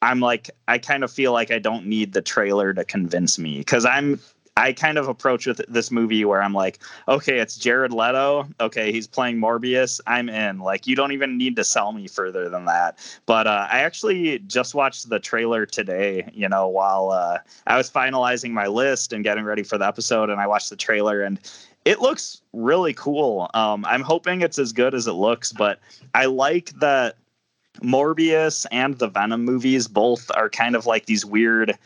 [SPEAKER 7] I'm like I kind of feel like I don't need the trailer to convince me because I'm I kind of approach with this movie where I'm like, okay, it's Jared Leto. Okay, he's playing Morbius. I'm in. Like, you don't even need to sell me further than that. But uh, I actually just watched the trailer today, you know, while uh, I was finalizing my list and getting ready for the episode, and I watched the trailer and it looks really cool. Um, I'm hoping it's as good as it looks, but I like that Morbius and the Venom movies both are kind of like these weird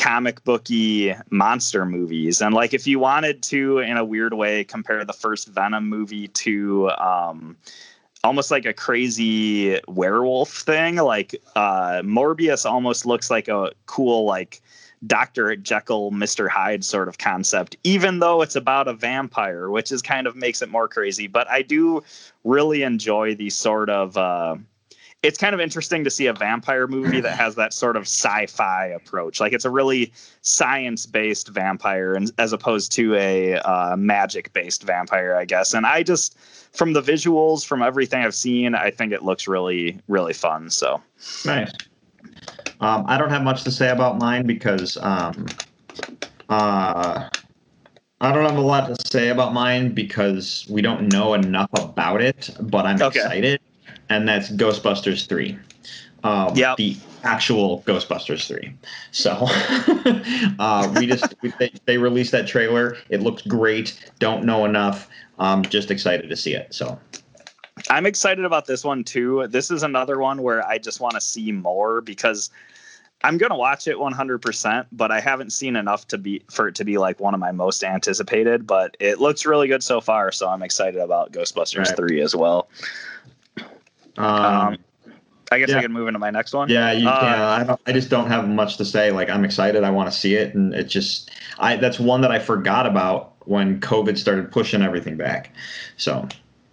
[SPEAKER 7] comic booky monster movies. And like if you wanted to in a weird way compare the first venom movie to um almost like a crazy werewolf thing like uh morbius almost looks like a cool like dr jekyll mr hyde sort of concept even though it's about a vampire which is kind of makes it more crazy. But i do really enjoy these sort of uh it's kind of interesting to see a vampire movie that has that sort of sci-fi approach. Like it's a really science-based vampire, and as opposed to a uh, magic-based vampire, I guess. And I just, from the visuals, from everything I've seen, I think it looks really, really fun. So
[SPEAKER 6] Nice. Um, I don't have much to say about mine because um, uh, I don't have a lot to say about mine because we don't know enough about it. But I'm
[SPEAKER 7] Okay.
[SPEAKER 6] excited, and that's Ghostbusters three. Um,
[SPEAKER 7] Yep.
[SPEAKER 6] The actual Ghostbusters three. So uh, we just we, they, they released that trailer. It looks great. Don't know enough. I'm just excited to see it. So
[SPEAKER 7] I'm excited about this one too. This is another one where I just want to see more because I'm gonna watch it 100%, but I haven't seen enough to be for it to be like one of my most anticipated. But it looks really good so far, so I'm excited about Ghostbusters
[SPEAKER 6] Right.
[SPEAKER 7] three as well.
[SPEAKER 6] Um,
[SPEAKER 7] I guess
[SPEAKER 6] yeah.
[SPEAKER 7] I can move into my next one.
[SPEAKER 6] yeah, you
[SPEAKER 7] uh,
[SPEAKER 6] can. I. I just don't have much to say. Like I'm excited. I want to see it, and it just. I that's one that I forgot about when COVID started pushing everything back. So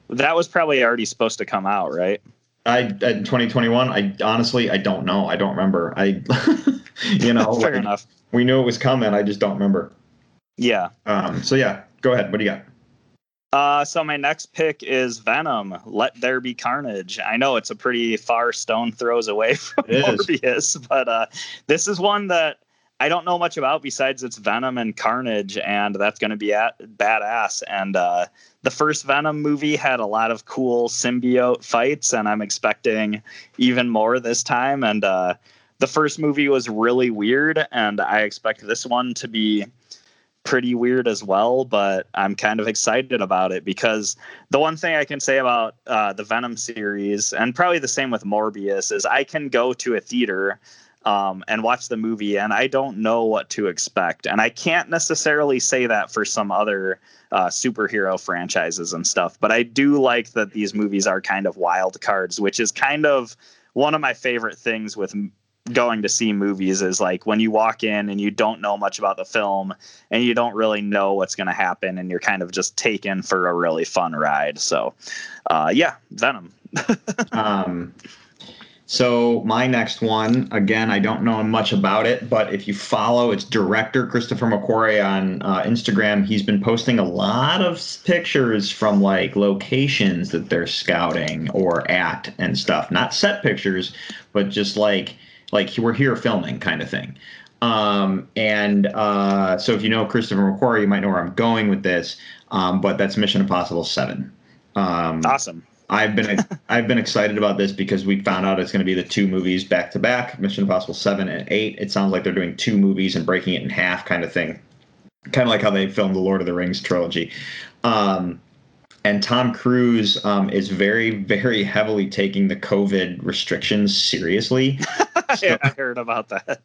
[SPEAKER 7] That was probably already supposed to come out, right?
[SPEAKER 6] I in 2021. I honestly I don't know. I don't remember. I you know
[SPEAKER 7] Fair
[SPEAKER 6] like,
[SPEAKER 7] enough.
[SPEAKER 6] we knew it was coming. I just don't remember.
[SPEAKER 7] Yeah.
[SPEAKER 6] Um. So yeah, go ahead. What do you got?
[SPEAKER 7] Uh, so my next pick is Venom. Let there be carnage. I know it's a pretty far stone throws away from. Morbius, but uh, this is one that I don't know much about besides it's Venom and Carnage, and that's going to be at badass. And uh, the first Venom movie had a lot of cool symbiote fights, and I'm expecting even more this time. And uh, the first movie was really weird, and I expect this one to be pretty weird as well, but I'm kind of excited about it because the one thing I can say about uh, the Venom series, and probably the same with Morbius, is I can go to a theater um, and watch the movie and I don't know what to expect. And I can't necessarily say that for some other uh, superhero franchises and stuff, but I do like that these movies are kind of wild cards, which is kind of one of my favorite things with going to see movies is like when you walk in and you don't know much about the film and you don't really know what's going to happen and you're kind of just taken for a really fun ride. So uh, yeah venom.
[SPEAKER 6] Um, so my next one, again, I don't know much about it, but if you follow its director Christopher McQuarrie on uh, Instagram, he's been posting a lot of pictures from like locations that they're scouting or at and stuff. Not set pictures, but just like like we're here filming kind of thing. Um, and uh, so if you know Christopher McQuarrie, you might know where I'm going with this. Um, but that's Mission Impossible Seven. Um,
[SPEAKER 7] awesome
[SPEAKER 6] I've been I've been excited about this because we found out it's going to be the two movies back to back, Mission Impossible seven and eight. It sounds like they're doing two movies and breaking it in half, kind of thing, kind of like how they filmed the Lord of the Rings trilogy. Um, and Tom Cruise um, is very very heavily taking the COVID restrictions seriously.
[SPEAKER 7] I, I heard about that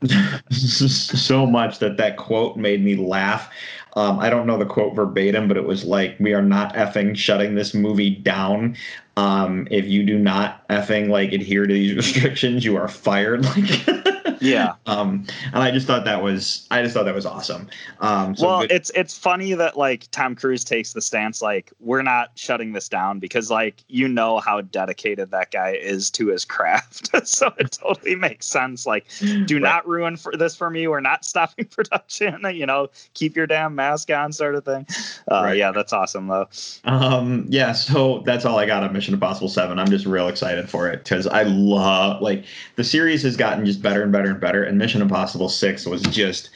[SPEAKER 6] so much that that quote made me laugh. Um, I don't know the quote verbatim, but it was like, "We are not effing shutting this movie down. Um, if you do not effing like adhere to these restrictions, you are fired." Like,
[SPEAKER 7] yeah
[SPEAKER 6] um, and I just thought that was, I just thought that was awesome. Um, so
[SPEAKER 7] well
[SPEAKER 6] good-
[SPEAKER 7] it's it's funny that like tom cruise takes the stance like we're not shutting this down because like you know how dedicated that guy is to his craft so it totally makes sense like do
[SPEAKER 6] Right.
[SPEAKER 7] not ruin for this for me we're not stopping production you know keep your damn mask on sort of thing uh,
[SPEAKER 6] Right.
[SPEAKER 7] yeah that's awesome though
[SPEAKER 6] Um, yeah, so that's all I got on Mission Impossible 7. I'm just real excited for it because I love, like, the series has gotten just better and better and better, and Mission Impossible 6 was just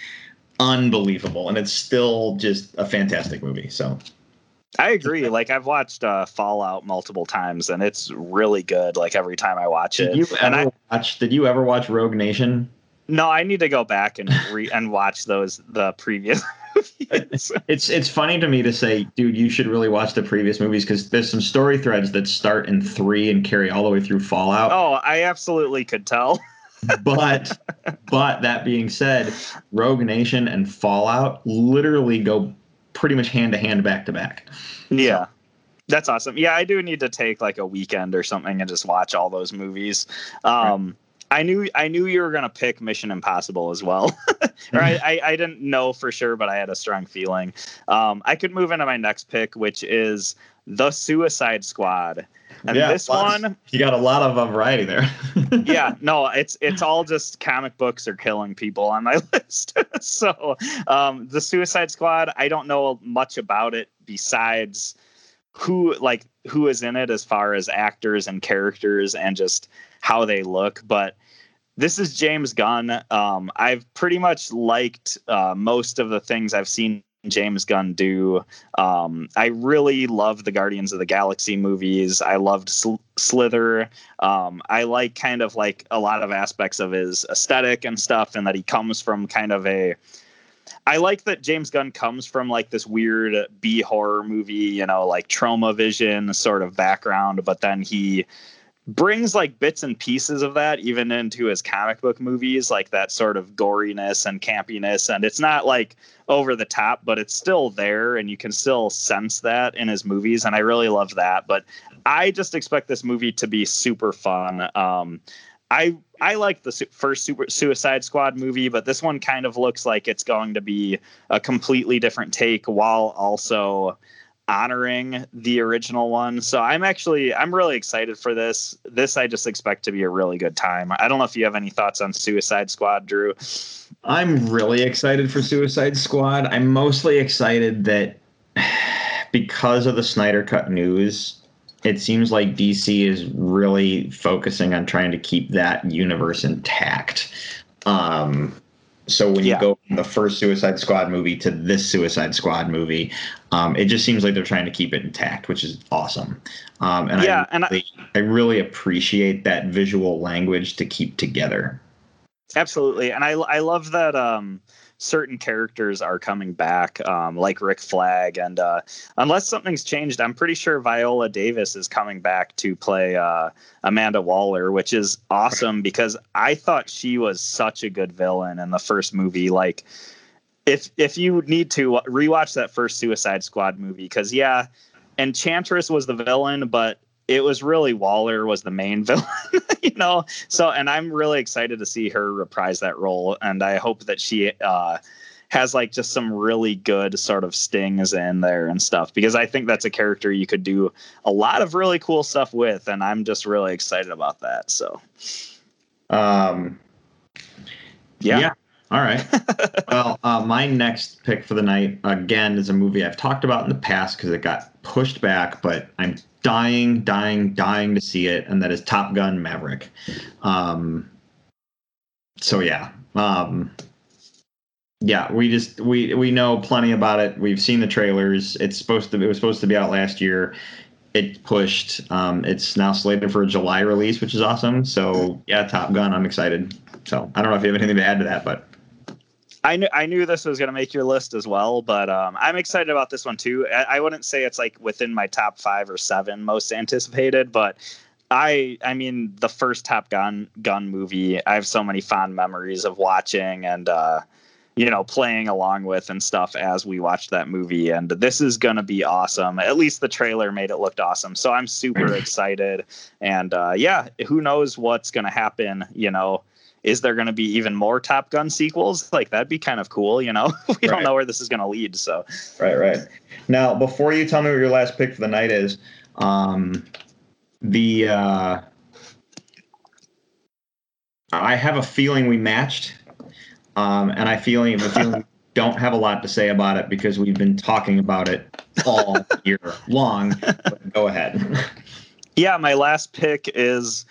[SPEAKER 6] unbelievable, and it's still just a fantastic movie. So,
[SPEAKER 7] I agree. Like I've watched uh, Fallout multiple times, and it's really good. Like every time I watch it,
[SPEAKER 6] did you
[SPEAKER 7] and
[SPEAKER 6] ever
[SPEAKER 7] I
[SPEAKER 6] watch, did you ever watch Rogue Nation?
[SPEAKER 7] no, I need to go back and re- and watch those the previous movies.
[SPEAKER 6] It's it's funny to me to say, dude, you should really watch the previous movies because there's some story threads that start in three and carry all the way through Fallout.
[SPEAKER 7] oh, I absolutely could tell.
[SPEAKER 6] But but that being said, Rogue Nation and Fallout literally go pretty much hand to hand back to back.
[SPEAKER 7] Yeah. That's awesome. Yeah, I do need to take like a weekend or something and just watch all those movies. Um I knew I knew you were gonna pick Mission Impossible as well. or I, I, I didn't know for sure, but I had a strong feeling. Um I could move into my next pick, which is The Suicide Squad. And this
[SPEAKER 6] lots-
[SPEAKER 7] one
[SPEAKER 6] you got a lot of uh, variety there.
[SPEAKER 7] yeah no it's it's all just comic books are killing people on my list. So um the suicide squad i don't know much about it besides who like who is in it as far as actors and characters and just how they look but this is james gunn. Um i've pretty much liked uh, most of the things i've seen James Gunn do. Um, I really love the Guardians of the Galaxy movies. I loved Sl- Slither. Um, I like kind of like a lot of aspects of his aesthetic and stuff, and that he comes from kind of a I like that James Gunn comes from like this weird B horror movie, you know, like Troma vision sort of background, but then he brings like bits and pieces of that even into his comic book movies, like that sort of goriness and campiness. And it's not like over the top, but it's still there and you can still sense that in his movies. And I really love that. But I just expect this movie to be super fun. Um, I I like the su- first Super Suicide Squad movie, but this one kind of looks like it's going to be a completely different take while also honoring the original one. So I'm actually I'm really excited for this. This I just expect to be a really good time. I don't know if you have any thoughts on Suicide Squad, Drew.
[SPEAKER 6] I'm really excited for Suicide Squad. I'm mostly excited that because of the Snyder Cut news, it seems like DC is really focusing on trying to keep that universe intact. Um, so when
[SPEAKER 7] Yeah.
[SPEAKER 6] you go from the first Suicide Squad movie to this Suicide Squad movie, um, it just seems like they're trying to keep it intact, which is awesome. Um, and
[SPEAKER 7] Yeah,
[SPEAKER 6] I,
[SPEAKER 7] and I-
[SPEAKER 6] really, I really appreciate that visual language to keep together.
[SPEAKER 7] Absolutely, and I I love that um, certain characters are coming back, um, like Rick Flag, and uh, unless something's changed, I'm pretty sure Viola Davis is coming back to play uh, Amanda Waller, which is awesome because I thought she was such a good villain in the first movie. Like, if if you need to rewatch that first Suicide Squad movie, because yeah, Enchantress was the villain, but it was really Waller was the main villain, you know. So, and I'm really excited to see her reprise that role, and I hope that she uh, has like just some really good sort of stings in there and stuff because I think that's a character you could do a lot of really cool stuff with, and I'm just really excited about that. So,
[SPEAKER 6] Um,
[SPEAKER 7] yeah,
[SPEAKER 6] All right. well, uh, my next pick for the night again is a movie I've talked about in the past because it got pushed back, but I'm dying, dying, dying to see it, and that is Top Gun Maverick. Um, so yeah, um, yeah, we just we we know plenty about it. We've seen the trailers. It's supposed to it was supposed to be out last year. It pushed. Um, it's now slated for a July release, which is awesome. So yeah, Top Gun. I'm excited. So I don't know if you have anything to add to that, but
[SPEAKER 7] I knew I knew this was going to make your list as well, but um, I'm excited about this one too. I, I wouldn't say it's like within my top five or seven most anticipated, but I I mean the first Top Gun gun movie. I have so many fond memories of watching and uh, you know playing along with and stuff as we watched that movie. And this is going to be awesome. At least the trailer made it look awesome, so I'm super excited. And uh, yeah, who knows what's going to happen? You know is there going to be even more Top Gun sequels? Like that'd be kind of cool, you know. we don't know where this is going to lead, so
[SPEAKER 6] Right, right. Now, before you tell me what your last pick for the night is, um, the uh, I have a feeling we matched, um, and I feeling I feeling don't have a lot to say about it because we've been talking about it all year long. But go ahead.
[SPEAKER 7] yeah, my last pick is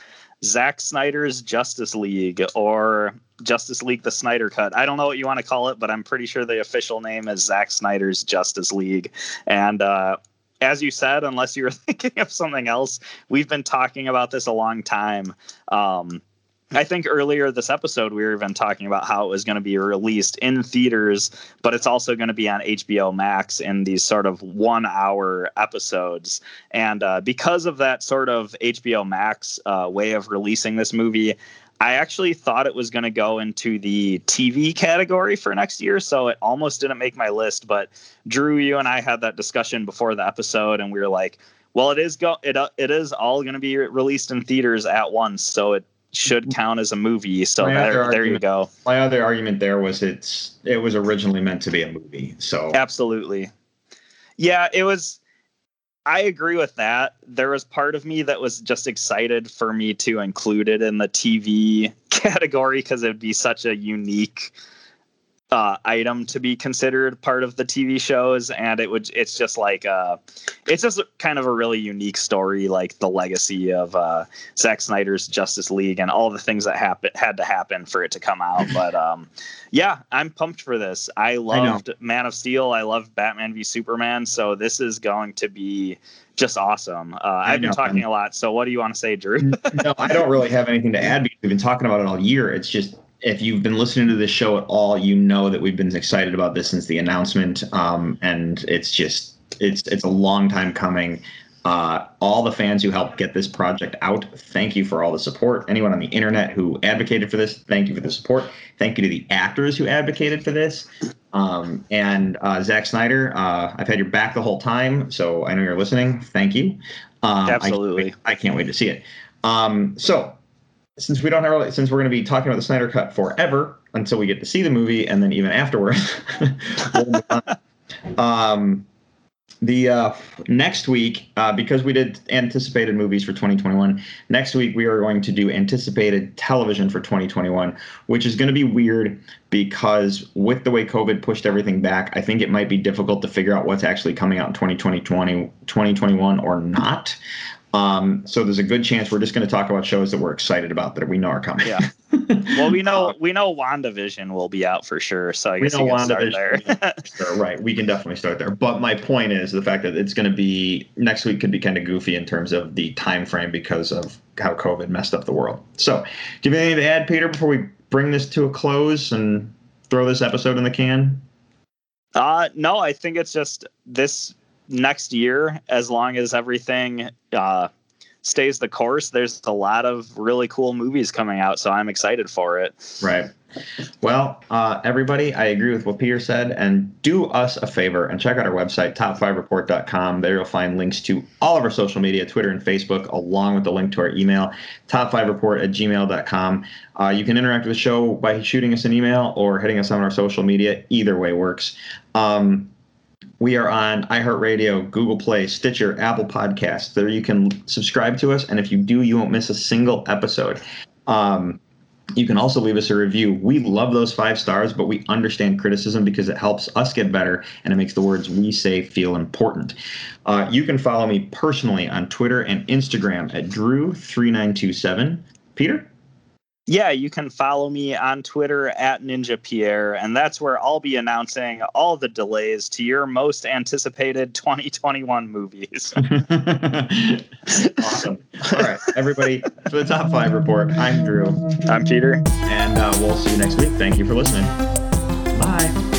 [SPEAKER 7] Zack Snyder's Justice League or Justice League the Snyder Cut. I don't know what you want to call it, but I'm pretty sure the official name is Zack Snyder's Justice League. And uh, as you said, unless you were thinking of something else, we've been talking about this a long time. Um, I think earlier this episode we were even talking about how it was going to be released in theaters, but it's also going to be on HBO Max in these sort of one hour episodes. And uh, because of that sort of HBO Max uh, way of releasing this movie, I actually thought it was going to go into the TV category for next year, so it almost didn't make my list. But Drew, you and I had that discussion before the episode, and we were like, "Well, it is go it uh, it is all going to be released in theaters at once, so it should mm-hmm. count as a movie." So there, there you go.
[SPEAKER 6] My other argument there was it's it was originally meant to be a movie, so
[SPEAKER 7] Absolutely. Yeah, it was. I agree with that. There was part of me that was just excited for me to include it in the TV category because it'd be such a unique uh, item to be considered part of the TV shows, and it would. It's just like uh, it's just kind of a really unique story, like the legacy of uh, Zack Snyder's Justice League and all the things that happen had to happen for it to come out. But um, yeah, I'm pumped for this. I loved Man of Steel. I love Batman v Superman. So this is going to be just awesome. Uh, I've been
[SPEAKER 6] know,
[SPEAKER 7] talking
[SPEAKER 6] man.
[SPEAKER 7] a lot. So what do you want to say, Drew?
[SPEAKER 6] no, I don't really have anything to add because we've been talking about it all year. It's just if you've been listening to this show at all, you know that we've been excited about this since the announcement, um, and it's just it's it's a long time coming. Uh, all the fans who helped get this project out, thank you for all the support. Anyone on the internet who advocated for this, thank you for the support. Thank you to the actors who advocated for this. Um, and uh, Zack Snyder, uh, I've had your back the whole time, so I know you're listening. Thank you. Um,
[SPEAKER 7] Absolutely.
[SPEAKER 6] I can't, wait, I can't wait to see it. Um, so, since we don't have really, since we're going to be talking about the Snyder Cut forever until we get to see the movie, and then even afterwards, um, the uh, next week, uh, because we did anticipated movies for 2021, next week we are going to do anticipated television for 2021, which is going to be weird because with the way COVID pushed everything back, I think it might be difficult to figure out what's actually coming out in 2020, 2021 or not. Um, so there's a good chance we're just going to talk about shows that we're excited about that we know are coming.
[SPEAKER 7] Yeah. Well, we know we know WandaVision will be out for sure. So I
[SPEAKER 6] we
[SPEAKER 7] guess
[SPEAKER 6] know
[SPEAKER 7] can start
[SPEAKER 6] WandaVision.
[SPEAKER 7] there.
[SPEAKER 6] Sure, right. We can definitely start there. But my point is the fact that it's going to be next week could be kind of goofy in terms of the time frame because of how COVID messed up the world. So, do you have anything to add, Peter, before we bring this to a close and throw this episode in the can?
[SPEAKER 7] Uh, no, I think it's just this next year, as long as everything uh, stays the course, there's a lot of really cool movies coming out. So I'm excited for it.
[SPEAKER 6] Right. Well, uh, everybody, I agree with what Peter said. And do us a favor and check out our website, top5report.com. There you'll find links to all of our social media, Twitter and Facebook, along with the link to our email, top5report at gmail.com. Uh, you can interact with the show by shooting us an email or hitting us on our social media. Either way works. Um, we are on iHeartRadio, Google Play, Stitcher, Apple Podcasts. There you can subscribe to us, and if you do, you won't miss a single episode. Um, you can also leave us a review. We love those five stars, but we understand criticism because it helps us get better and it makes the words we say feel important. Uh, you can follow me personally on Twitter and Instagram at Drew3927. Peter?
[SPEAKER 7] Yeah, you can follow me on Twitter at Ninja Pierre, and that's where I'll be announcing all the delays to your most anticipated 2021 movies.
[SPEAKER 6] awesome. All right, everybody, for the top five report, I'm Drew.
[SPEAKER 7] I'm Peter.
[SPEAKER 6] And uh, we'll see you next week. Thank you for listening. Bye.